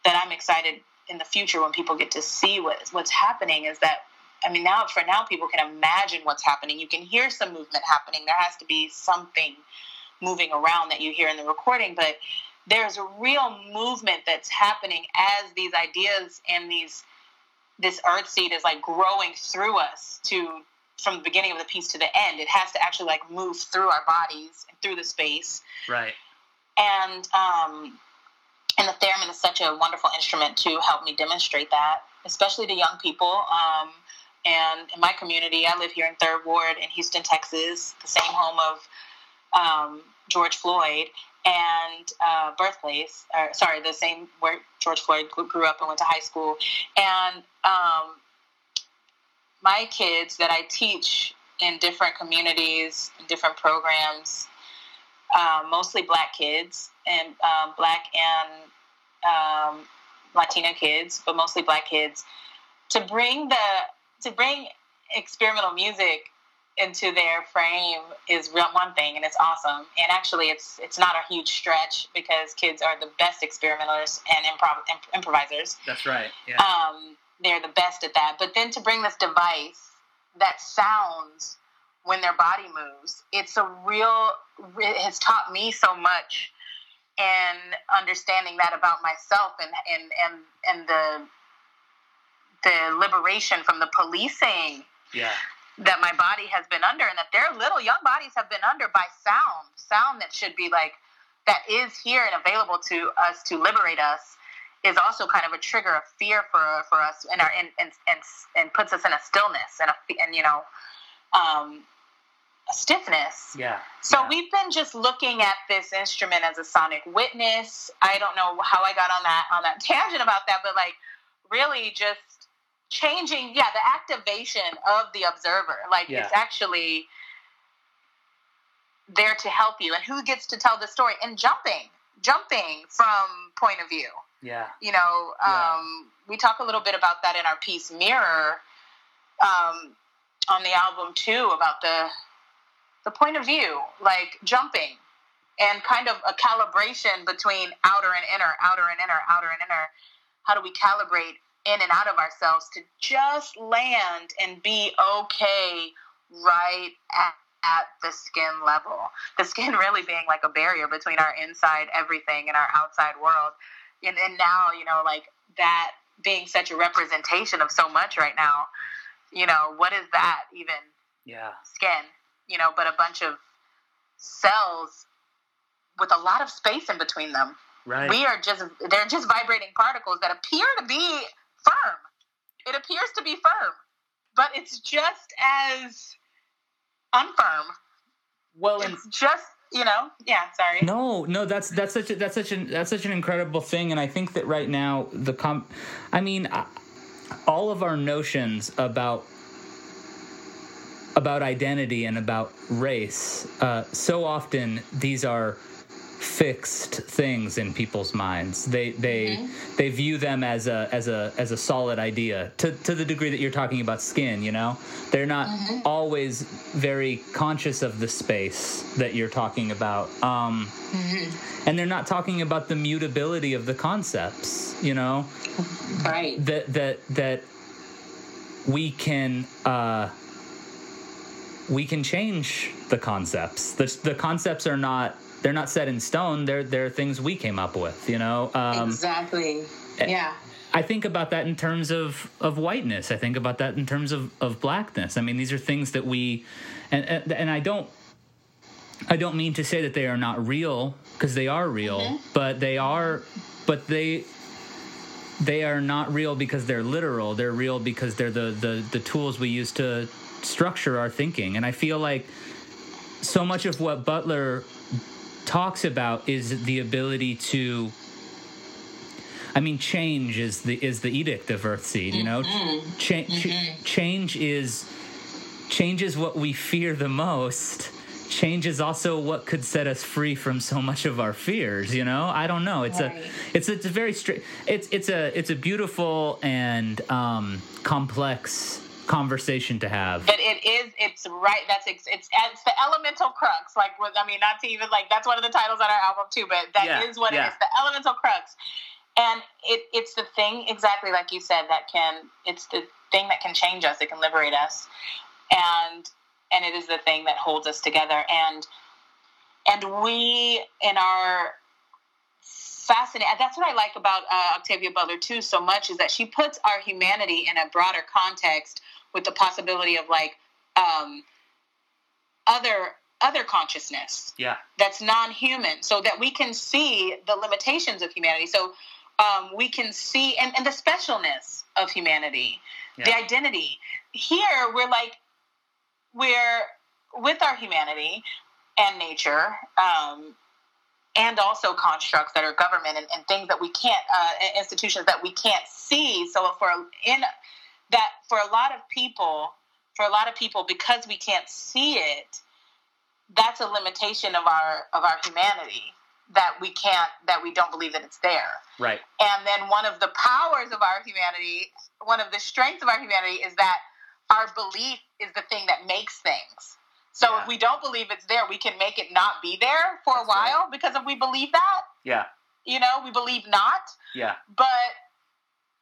Speaker 2: that I'm excited in the future when people get to see what what's happening. Is that I mean, now for now, people can imagine what's happening. You can hear some movement happening. There has to be something moving around that you hear in the recording, but there's a real movement that's happening as these ideas and these this Earthseed is like growing through us to from the beginning of the piece to the end. It has to actually like move through our bodies and through the space.
Speaker 3: Right.
Speaker 2: And um, and the theremin is such a wonderful instrument to help me demonstrate that, especially to young people. Um, and in my community, I live here in Third Ward in Houston, Texas, the same home of um, George Floyd and uh, birthplace. Or, sorry, the same where George Floyd grew up and went to high school. And um, my kids that I teach in different communities, different programs, uh, mostly black kids and um, black and um, Latina kids, but mostly black kids, to bring the to bring experimental music into their frame is one thing, and it's awesome. And actually, it's it's not a huge stretch because kids are the best experimenters and improv imp- improvisers.
Speaker 3: That's right. Yeah.
Speaker 2: Um, they're the best at that. But then to bring this device that sounds when their body moves, it's a real. It has taught me so much and understanding that about myself and and and and the the liberation from the policing
Speaker 3: yeah.
Speaker 2: that my body has been under and that their little young bodies have been under by sound sound that should be like that is here and available to us to liberate us is also kind of a trigger of fear for for us and our and and and, and puts us in a stillness and a and you know um a stiffness
Speaker 3: Yeah.
Speaker 2: so
Speaker 3: yeah.
Speaker 2: we've been just looking at this instrument as a sonic witness. I don't know how I got on that on that <laughs> tangent about that, but like really just changing, yeah, the activation of the observer. Like
Speaker 3: Yeah.
Speaker 2: it's actually there to help you, and who gets to tell the story and jumping, jumping from point of view
Speaker 3: Yeah.
Speaker 2: you know
Speaker 3: Yeah.
Speaker 2: um, we talk a little bit about that in our piece mirror um, on the album too about the the point of view like jumping and kind of a calibration between outer and inner outer and inner outer and inner how do we calibrate in and out of ourselves to just land and be okay right at, at the skin level the skin <laughs> really being like a barrier between our inside everything and our outside world and, and now you know like that being such a representation of so much right now you know what is that even
Speaker 3: Yeah.
Speaker 2: skin you know but a bunch of cells with a lot of space in between them
Speaker 3: Right.
Speaker 2: we are just they're just vibrating particles that appear to be firm it appears to be firm but it's just as unfirm
Speaker 3: well,
Speaker 2: it's just you know? Yeah sorry.
Speaker 1: No, no, that's that's such a, that's such an that's such an incredible thing, and I think that right now the com, I mean, all of our notions about about identity and about race, uh, so often these are fixed things in people's minds. They they they view them as a as a as a solid idea to to the degree that you're talking about skin. You know, they're not always very conscious of the space that you're talking about. Um, and they're not talking about the mutability of the concepts. You know,
Speaker 2: right
Speaker 1: that that that we can uh, we can change the concepts. The the concepts are not they're not set in stone. They're they're things we came up with. You know. Um,
Speaker 2: exactly yeah
Speaker 1: I think about that in terms of, of whiteness. I think about that in terms of, of blackness. I mean, these are things that we, and and, and I don't, I don't mean to say that they are not real because they are real, but they are, but they, they are not real because they're literal. They're real because they're the the the tools we use to structure our thinking. And I feel like so much of what Butler talks about is the ability to I mean, change is the is the edict of Earthseed. You know, mm-hmm. Cha- mm-hmm. change is change is what we fear the most. Change is also what could set us free from so much of our fears. You know, I don't know. It's right. a it's it's a very straight. It's it's a it's a beautiful and um, complex conversation to have.
Speaker 2: But it is, it's right. That's it's it's, it's the elemental crux. Like, I mean, not to even like that's one of the titles on our album too. But that yeah, is what yeah. it is. The elemental crux and it, it's the thing exactly like you said that can it's the thing that can change us it can liberate us and and it is the thing that holds us together and and we in our fascinating that's what i like about uh, octavia butler too so much is that she puts our humanity in a broader context with the possibility of like um, other other consciousness
Speaker 3: yeah
Speaker 2: that's non-human so that we can see the limitations of humanity so um, we can see and, and the specialness of humanity, yeah. the identity. Here, we're like, we're with our humanity and nature, um, and also constructs that are government and, and things that we can't, uh, institutions that we can't see. So for in that, for a lot of people, for a lot of people, because we can't see it, that's a limitation of our of our humanity that we can't that we don't believe that it's there.
Speaker 3: Right.
Speaker 2: And then one of the powers of our humanity one of the strengths of our humanity is that our belief is the thing that makes things. So yeah. if we don't believe it's there we can make it not be there for That's a while right. because if we believe that
Speaker 3: yeah.
Speaker 2: you know we believe not.
Speaker 3: Yeah.
Speaker 2: But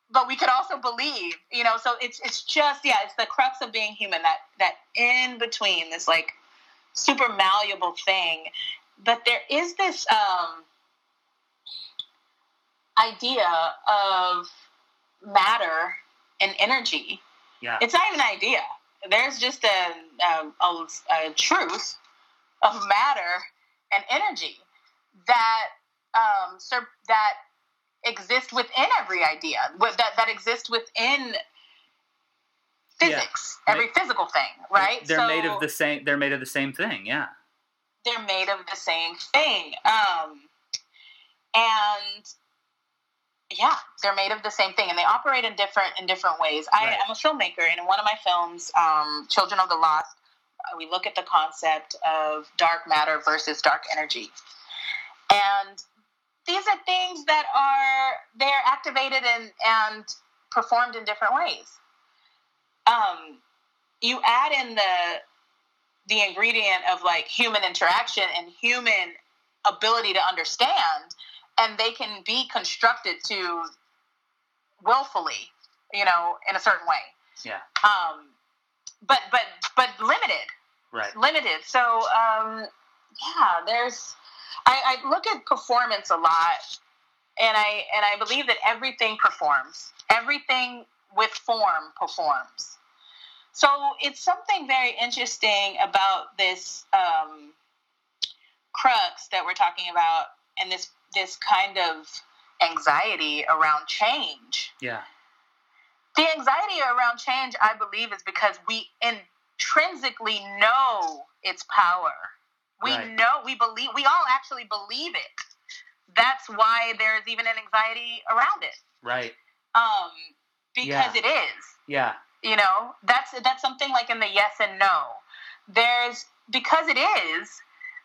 Speaker 2: but we could believe you know so it's it's just yeah it's the crux of being human that that in between this like super malleable thing but there is this um, idea of matter and energy.
Speaker 3: Yeah.
Speaker 2: It's not even an idea. There's just a, a, a, a truth of matter and energy that um, that exists within every idea, that that exists within physics, yeah. every physical thing, right?
Speaker 3: They're so, made of the same. They're made of the same thing. Yeah
Speaker 2: they're made of the same thing. Um, and yeah, they're made of the same thing, and they operate in different in different ways. I am a filmmaker, and in one of my films, um, Children of the Lost, uh, we look at the concept of dark matter versus dark energy, and these are things that are they're activated and and performed in different ways. Um, you add in the the ingredient of like human interaction and human ability to understand and they can be constructed to willfully you know in a certain way.
Speaker 3: Yeah.
Speaker 2: Um but but but limited.
Speaker 3: Right.
Speaker 2: Limited. So um yeah there's I, I look at performance a lot and i and i believe that everything performs everything with form performs so it's something very interesting about this um, crux that we're talking about, and this this kind of anxiety around change.
Speaker 3: Yeah.
Speaker 2: The anxiety around change, I believe, is because we intrinsically know its power. We right. know, we believe, we all actually believe it. That's why there's even an anxiety around it.
Speaker 3: Right.
Speaker 2: Um, because yeah. it is.
Speaker 3: Yeah.
Speaker 2: You know, that's that's something like in the yes and no. There's because it is,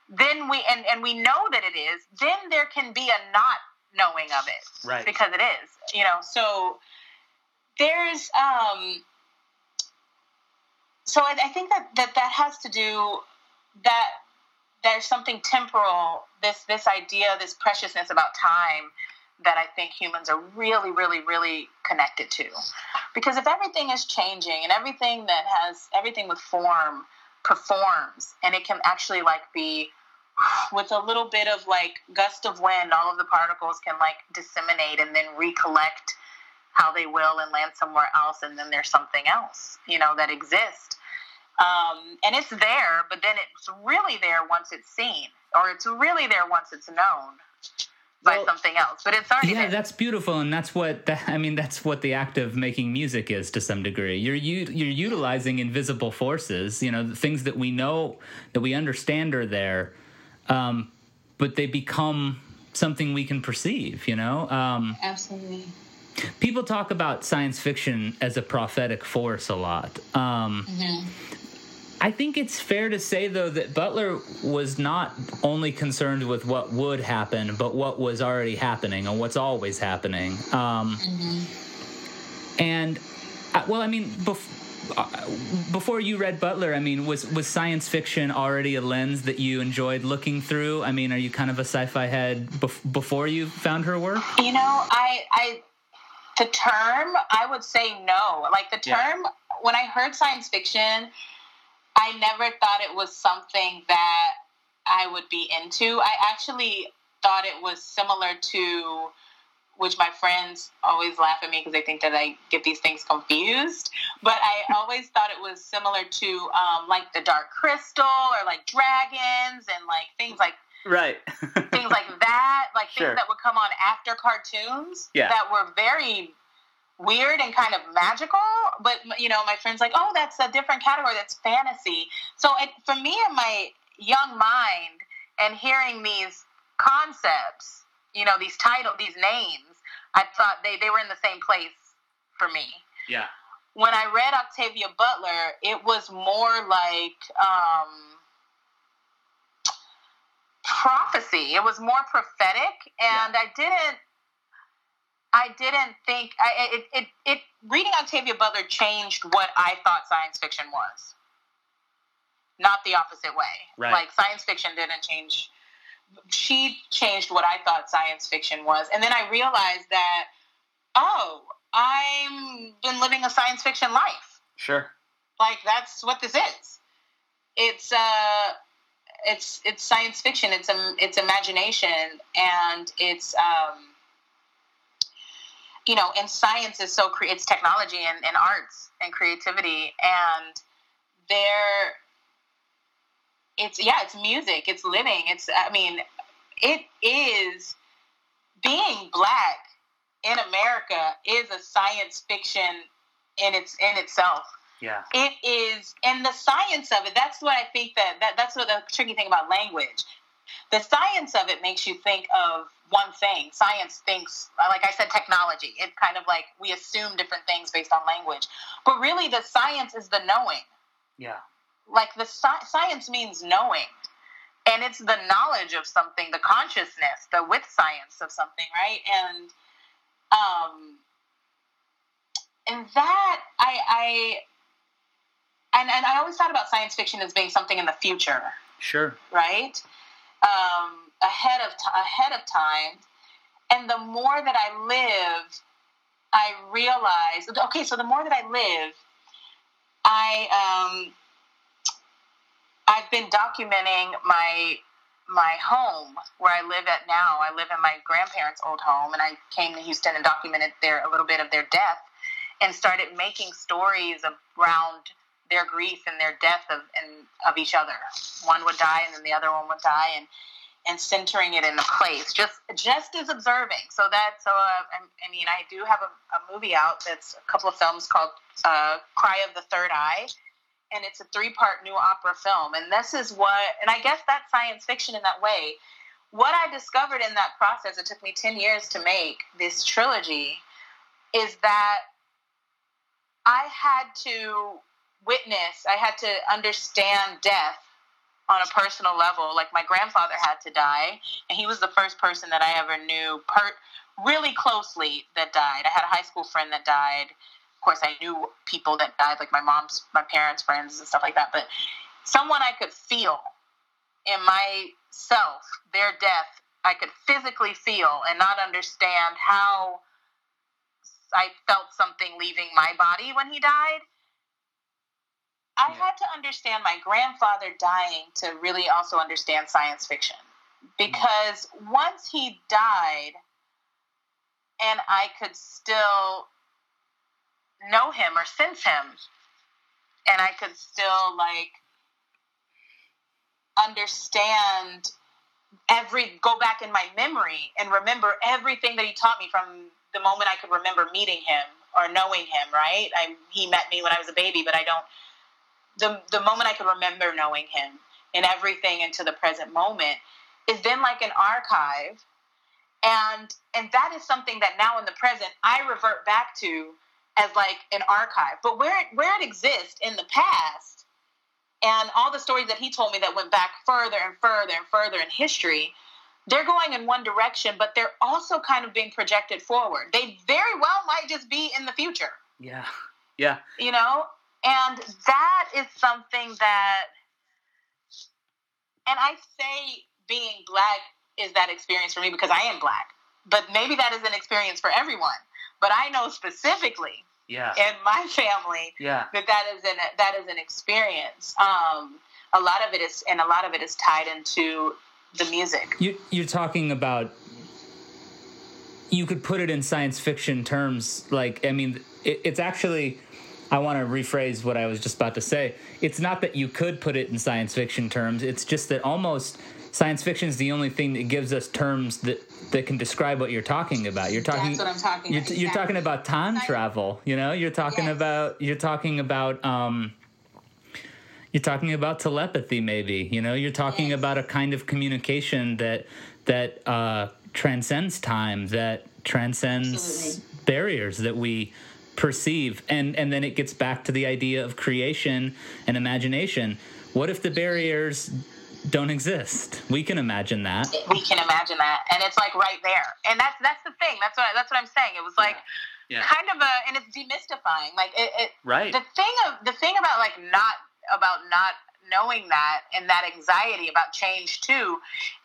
Speaker 2: then we and, and we know that it is, then there can be a not knowing of it.
Speaker 3: Right.
Speaker 2: Because it is. You know, so there's um so I, I think that, that that has to do that there's something temporal this this idea this preciousness about time that I think humans are really, really, really connected to. Because if everything is changing and everything that has everything with form performs and it can actually like be with a little bit of like gust of wind, all of the particles can like disseminate and then recollect how they will and land somewhere else and then there's something else, you know, that exists. Um, and it's there, but then it's really there once it's seen, or it's really there once it's known. by
Speaker 1: Well,
Speaker 2: something else. But it's already
Speaker 1: Yeah,
Speaker 2: there.
Speaker 1: that's beautiful, and that's what that, <laughs> I mean. That's what the act of making music is to some degree. You're u- you're utilizing invisible forces. You know, the things that we know that we understand are there, um, but they become something we can perceive. You know, um,
Speaker 2: Absolutely.
Speaker 1: people talk about science fiction as a prophetic force a lot. Um, I think it's fair to say, though, that Butler was not only concerned with what would happen, but what was already happening and what's always happening. Um, And, uh, well, I mean, bef- uh, before you read Butler, I mean, was was science fiction already a lens that you enjoyed looking through? I mean, are you kind of a sci-fi head bef- before you found her work?
Speaker 2: You know, I, I, the term, I would say no. Like the
Speaker 3: Yeah.
Speaker 2: term, when I heard science fiction, I never thought it was something that I would be into. I actually thought it was similar to, which my friends always laugh at me because they think that I get these things confused. But I <laughs> always thought it was similar to um, like the Dark Crystal or like dragons and like things like
Speaker 3: Right.
Speaker 2: things like <laughs> that, like
Speaker 3: Sure.
Speaker 2: things that would come on after cartoons
Speaker 3: Yeah.
Speaker 2: that were very weird and kind of magical. But you know, my friends like, oh, that's a different category. That's fantasy. So it, for me, in my young mind, and hearing these concepts, you know, these title, these names, I thought they they were in the same place for me
Speaker 3: yeah.
Speaker 2: when I read Octavia Butler, it was more like um, prophecy. It was more prophetic, and I didn't. I didn't think I, it, it. It reading Octavia Butler changed what I thought science fiction was. Not the opposite way.
Speaker 3: Right.
Speaker 2: Like science fiction didn't change. She changed what I thought science fiction was, and then I realized that, oh, I'm been living a science fiction life.
Speaker 3: Sure.
Speaker 2: Like that's what this is. It's uh, it's it's science fiction. It's um, it's imagination, and it's um, you know, and science is so cre- it's technology and, and arts and creativity, and there, it's yeah, it's music, it's living. It's I mean, it is being black in America is a science fiction in its in itself.
Speaker 3: Yeah.
Speaker 2: It is, and the science of it. That's what I think that, that that's what the tricky thing about language. The science of it makes you think of one thing. Science thinks, like I said, technology. It's kind of like we assume different things based on language, but really the science is the knowing.
Speaker 3: Yeah.
Speaker 2: Like the sci- science means knowing, and it's the knowledge of something, the consciousness, the with science of something, right? And um, and that I I and, and I always thought about science fiction as being something in the future,
Speaker 3: Sure.
Speaker 2: right? Um, ahead of t- ahead of time. And the more that I live, I realize. Okay, so the more that I live, I um, I've been documenting my my home where I live at now. I live in my grandparents' old home, and I came to Houston and documented their a little bit of their death, and started making stories around their grief and their death of and of each other. One would die, and then the other one would die, and and centering it in a place, just just as observing. So that so uh, I, I mean, I do have a, a movie out that's a couple of films called uh, Cry of the Third Eye, and it's a three part new opera film. And this is what, and I guess that's science fiction in that way. What I discovered in that process, it took me 10 years to make this trilogy, is that I had to witness, I had to understand death on a personal level. Like my grandfather had to die, and he was the first person that I ever knew per- really closely that died. I had a high school friend that died. Of course, I knew people that died, like my mom's, my parents' friends, and stuff like that. But someone I could feel in myself, their death, I could physically feel and not understand how I felt something leaving my body when he died. I
Speaker 3: Yeah.
Speaker 2: had to understand my grandfather dying to really also understand science fiction. Mm. Because once he died, and I could still know him or sense him, and I could still like understand every go back in my memory and remember everything that he taught me from the moment I could remember meeting him or knowing him, right? I, he met me when I was a baby, but I don't the the moment I could remember knowing him and everything into the present moment is then like an archive and and that is something that now in the present I revert back to as like an archive. But where it where it exists in the past and all the stories that he told me that went back further and further and further in history, they're going in one direction, but they're also kind of being projected forward. They very well might just be in the future.
Speaker 3: Yeah. Yeah.
Speaker 2: You know? And that is something that, and I say being black is that experience for me because I am black, but maybe that is an experience for everyone. But I know specifically
Speaker 3: yeah.
Speaker 2: in my family
Speaker 3: yeah.
Speaker 2: that that is an that is an experience. Um, a lot of it is, and a lot of it is tied into the music.
Speaker 1: You, you're talking about. You could put it in science fiction terms, like I mean, it, it's actually I want to rephrase what I was just about to say. It's not that you could put it in science fiction terms. It's just that almost science fiction is the only thing that gives us terms that that can describe what you're talking about. You're talking.
Speaker 2: That's what I'm talking.
Speaker 1: You're,
Speaker 2: about.
Speaker 1: you're talking about time travel. You know, you're talking
Speaker 2: Yes.
Speaker 1: about you're talking about um, you're talking about telepathy. Maybe you know, you're talking
Speaker 2: Yes.
Speaker 1: about a kind of communication that that uh, transcends time, that transcends
Speaker 2: Absolutely.
Speaker 1: barriers that we perceive and and then it gets back to the idea of creation and imagination what if the barriers don't exist we can imagine that
Speaker 2: we can imagine that, and it's like right there. And that's that's the thing. That's what that's what I'm saying. It was like
Speaker 3: Yeah.
Speaker 2: kind of a, and it's demystifying. Like it, it
Speaker 3: Right.
Speaker 2: the thing of the thing about like not about not knowing that and that anxiety about change too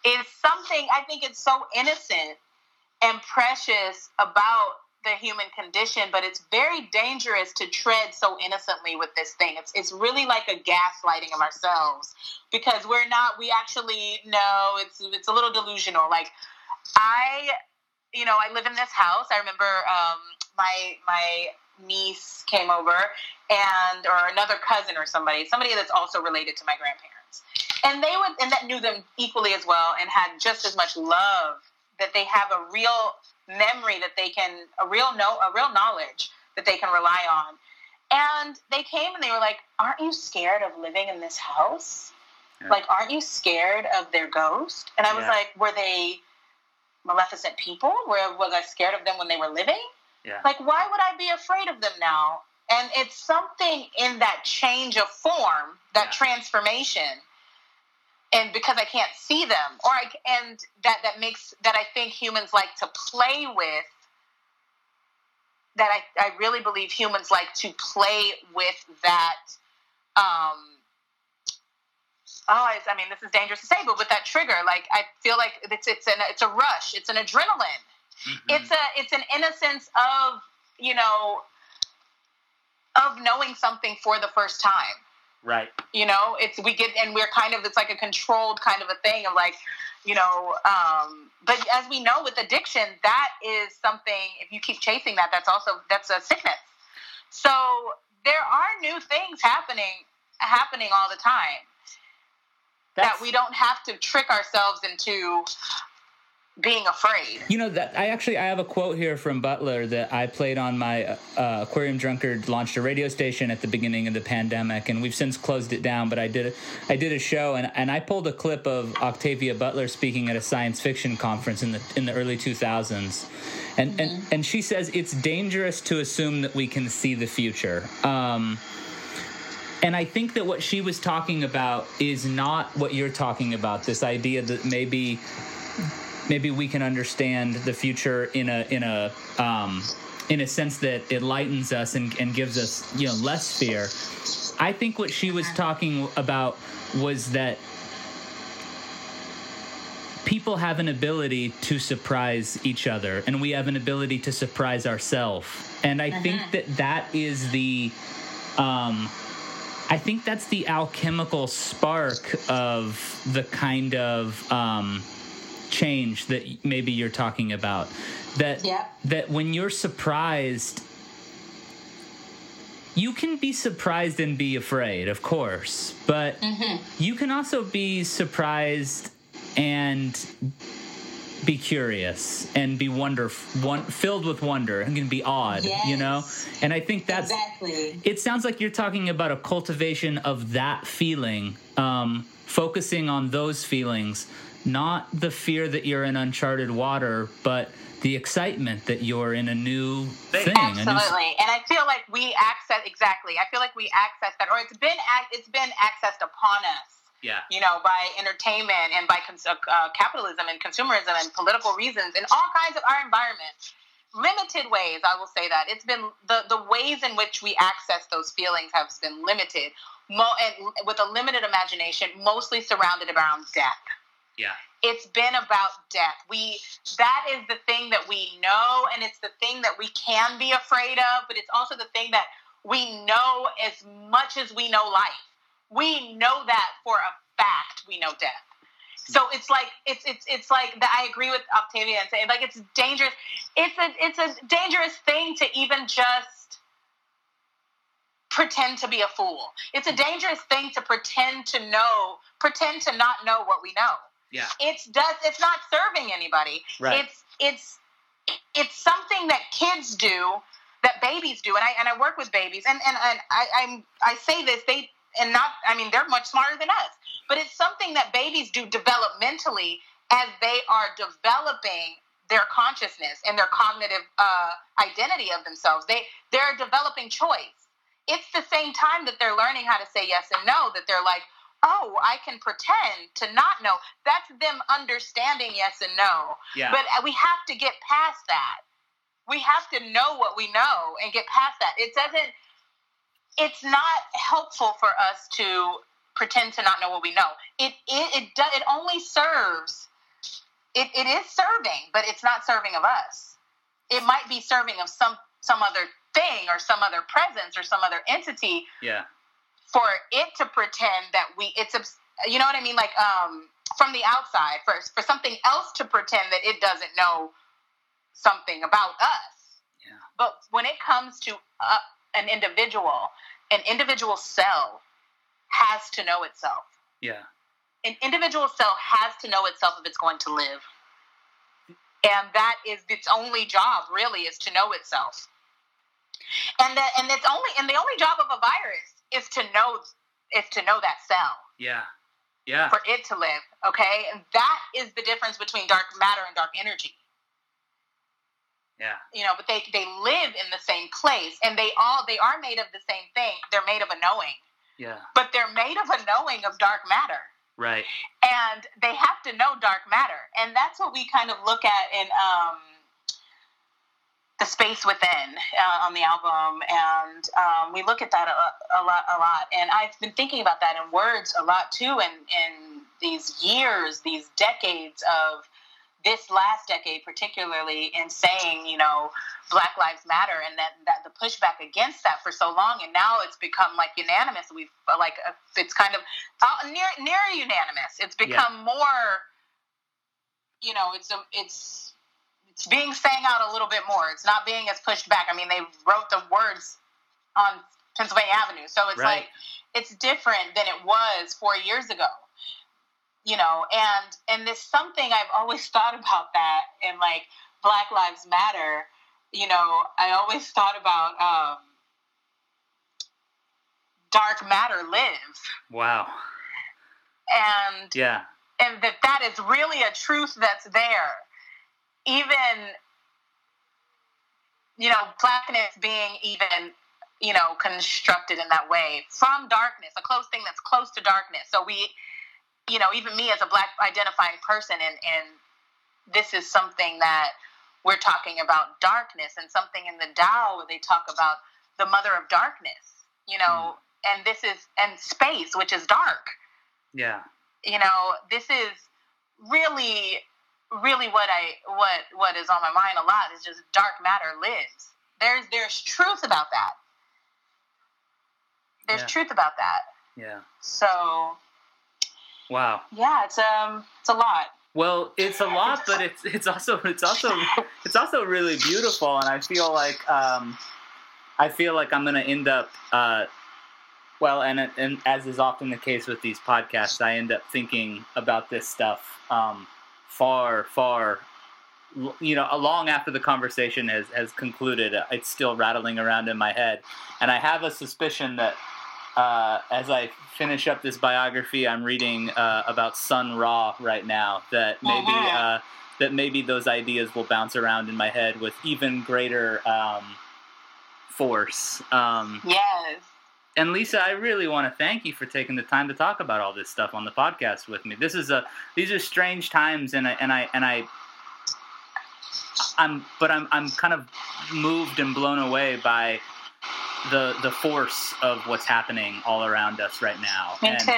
Speaker 2: is something I think it's so innocent and precious about the human condition, but it's very dangerous to tread so innocently with this thing. It's it's really like a gaslighting of ourselves because we're not. We actually know it's it's a little delusional. Like I, you know, I live in this house. I remember um, my my niece came over and or another cousin or somebody somebody that's also related to my grandparents and they would and that knew them equally as well and had just as much love that they have a real memory that they can a real know a real knowledge that they can rely on. And they came and they were like aren't you scared of living in this house?
Speaker 3: Yeah.
Speaker 2: like aren't you scared of their ghost? And i was
Speaker 3: Yeah.
Speaker 2: like were they maleficent people? Where was i scared of them when they were living?
Speaker 3: Yeah.
Speaker 2: like why would i be afraid of them now? And it's something in that change of form that transformation and because i can't see them or i and that that makes that i think humans like to play with that i, I really believe humans like to play with that um oh i mean this is dangerous to say but with that trigger like i feel like it's it's an it's a rush it's an adrenaline
Speaker 3: Mhm.
Speaker 2: it's a it's an innocence of you know of knowing something for the first time
Speaker 3: right.
Speaker 2: you know it's we get and we're kind of it's like a controlled kind of a thing of like you know um but as we know with addiction that is something if you keep chasing that that's also that's a sickness so there are new things happening happening all the time
Speaker 1: That's-
Speaker 2: that we don't have to trick ourselves into being afraid
Speaker 1: You know that I actually I have a quote here from Butler that I played on my uh, Aquarium Drunkard launched a radio station at the beginning of the pandemic, and we've since closed it down. But I did I did a show, and, and I pulled a clip of Octavia Butler speaking at a science fiction conference in the in the early 2000s, and and and she says it's dangerous to assume that we can see the future. Um, and I think that what she was talking about is not what you're talking about. This idea that maybe maybe we can understand the future in a in a um, in a sense that it lightens us and, and gives us you know less fear. I think what she was talking about was that people have an ability to surprise each other and we have an ability to surprise ourselves and i think that that is the um, I think that's the alchemical spark of the kind of um, change that maybe you're talking about. That that when you're surprised, you can be surprised and be afraid, of course, but you can also be surprised and be curious and be wonder one, filled with wonder and can be odd
Speaker 4: Yes.
Speaker 1: you know and i think that's
Speaker 4: exactly.
Speaker 1: it sounds like you're talking about a cultivation of that feeling um, focusing on those feelings not the fear that you're in uncharted water but the excitement that you're in a new thing
Speaker 2: Absolutely, and I feel like we access exactly. I feel like we access that, or it's been it's been accessed upon us.
Speaker 3: Yeah.
Speaker 2: You know, by entertainment and by cons- uh, capitalism and consumerism and political reasons and all kinds of our environment. Limited ways, I will say that it's been the the ways in which we access those feelings have been limited, mo- and with a limited imagination, mostly surrounded around death
Speaker 3: Yeah.
Speaker 2: it's been about death. We that is the thing that we know and it's the thing that we can be afraid of, but it's also the thing that we know as much as we know life. We know that for a fact we know death. So mm. it's like it's it's it's like that I agree with Octavia and saying like it's dangerous. It's a it's a dangerous thing to even just pretend to be a fool. It's a mm. dangerous thing to pretend to know, pretend to not know what we know
Speaker 3: Yeah.
Speaker 2: it's does it's not serving anybody
Speaker 3: Right.
Speaker 2: it's it's it's something that kids do that babies do and i and i work with babies and and, and i i'm i say this they and not i mean they're much smarter than us but it's something that babies do developmentally as they are developing their consciousness and their cognitive uh, identity of themselves they they're developing choice it's the same time that they're learning how to say yes and no that they're like oh, I can pretend to not know. That's them understanding yes and no.
Speaker 3: Yeah.
Speaker 2: But uh, we have to get past that. We have to know what we know and get past that. It doesn't, it's not helpful for us to pretend to not know what we know. It, it, it, do, it only serves, it, it is serving, but it's not serving of us. It might be serving of some, some other thing or some other presence or some other entity,
Speaker 3: yeah.
Speaker 2: For it to pretend that we it's you know what I mean like um from the outside for for something else to pretend that it doesn't know something about us.
Speaker 3: Yeah.
Speaker 2: But when it comes to uh, an individual, an individual cell has to know itself.
Speaker 3: Yeah.
Speaker 2: An individual cell has to know itself if it's going to live. And that is its only job really is to know itself. And that and it's only and the only job of a virus is to know is to know that cell
Speaker 3: Yeah. Yeah.
Speaker 2: for it to live. Okay, and that is the difference between dark matter and dark energy.
Speaker 3: Yeah.
Speaker 2: You know, but they they live in the same place, and they all they are made of the same thing. They're made of a knowing,
Speaker 3: Yeah.
Speaker 2: but they're made of a knowing of dark matter,
Speaker 3: Right.
Speaker 2: and they have to know dark matter, and that's what we kind of look at in um, the space within uh, on the album, and um, we look at that a, a lot, a lot. And I've been thinking about that in words a lot too, in in these years, these decades of this last decade, particularly in saying, you know, Black Lives Matter, and that, that the pushback against that for so long, and now it's become like unanimous. We've like uh, it's kind of uh, near near unanimous. It's become more, you know, it's a it's it's being sang out a little bit more. It's not being as pushed back. I mean, they wrote the words on Pennsylvania Avenue, so it's
Speaker 3: Right.
Speaker 2: like it's different than it was four years ago you know and and there's something i've always <laughs> thought about that in like black lives matter you know i always thought about um dark matter lives
Speaker 3: Wow.
Speaker 2: and
Speaker 3: Yeah.
Speaker 2: and that that is really a truth that's there even you know blackness being even you know constructed in that way from darkness a close thing that's close to darkness. So we you know even me as a black identifying person and and this is something that we're talking about darkness and something in the Tao where they talk about the mother of darkness you know mm. and this is and space which is dark.
Speaker 3: Yeah.
Speaker 2: you know this is really really what i what what is on my mind a lot is just dark matter lives there's there's truth about that there's
Speaker 3: Yeah.
Speaker 2: truth about that
Speaker 3: Yeah.
Speaker 2: so
Speaker 3: Wow.
Speaker 2: yeah it's um it's a lot
Speaker 3: Well, it's a lot, but it's it's also it's also <laughs> it's also really beautiful, and I feel like um, I feel like I'm gonna end up uh,
Speaker 1: Well, and and as is often the case with these podcasts, I end up thinking about this stuff um, far, far, you know, long after the conversation has has concluded. It's still rattling around in my head, and I have a suspicion that uh, as I finish up this biography, I'm reading uh, about Sun Ra right now. That maybe
Speaker 2: Mhm.
Speaker 1: uh, that maybe those ideas will bounce around in my head with even greater um, force. Um,
Speaker 2: Yes.
Speaker 1: And Lisa, I really want to thank you for taking the time to talk about all this stuff on the podcast with me. This is a these are strange times, and I and I and I. I'm, but I'm, I'm kind of moved and blown away by the the force of what's happening all around us right now.
Speaker 2: Me
Speaker 1: and,
Speaker 2: too.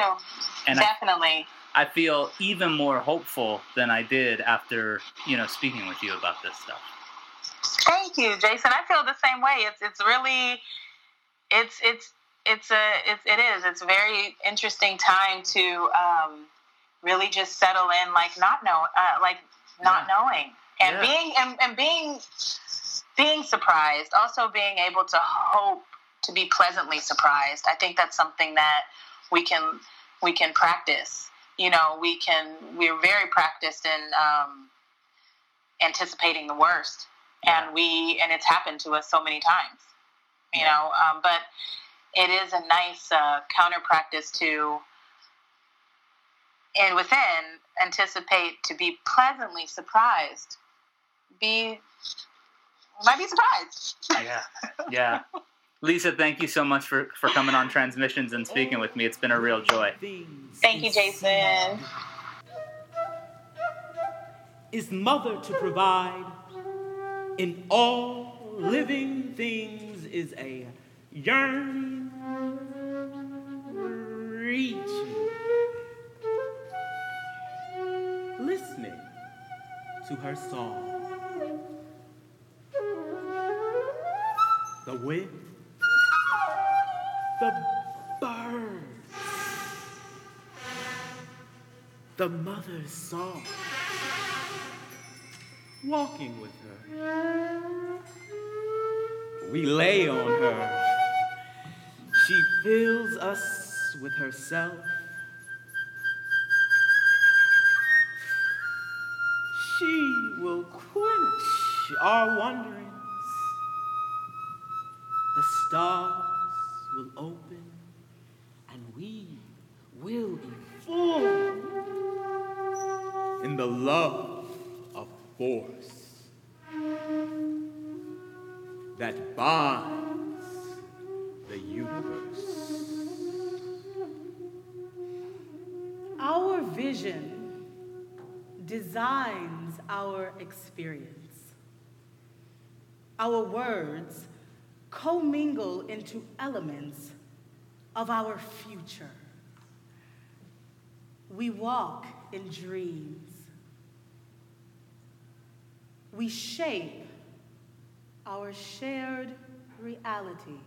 Speaker 1: And I,
Speaker 2: Definitely.
Speaker 1: I feel even more hopeful than I did after you know speaking with you about this stuff.
Speaker 2: Thank you, Jason. I feel the same way. It's it's really it's it's it's a it's it is. It's a very interesting time to um, really just settle in, like not know, uh, like not
Speaker 1: Yeah.
Speaker 2: knowing, and
Speaker 1: Yeah.
Speaker 2: being and, and being being surprised. Also being able to hope to be pleasantly surprised. I think that's something that we can we can practice. You know, we can. We're very practiced in um, anticipating the worst
Speaker 1: Yeah.
Speaker 2: and we and it's happened to us so many times you know um, but it is a nice uh, counter practice to and within anticipate to be pleasantly surprised be might be surprised
Speaker 1: Yeah, yeah. Lisa, thank you so much for, for coming on Transmissions and speaking with me. It's been a real joy.
Speaker 2: Thank you, Jason.
Speaker 5: Is mother to provide in all living things is a yearning, reaching, listening to her song. The wind, the birds, the mother's song walking with her. We lay on her. She fills us with herself. She will quench our wanderings. The stars will open and we will be full in the love of force that binds the universe.
Speaker 4: Vision designs our experience. Our words commingle into elements of our future. We walk in dreams. We shape our shared reality.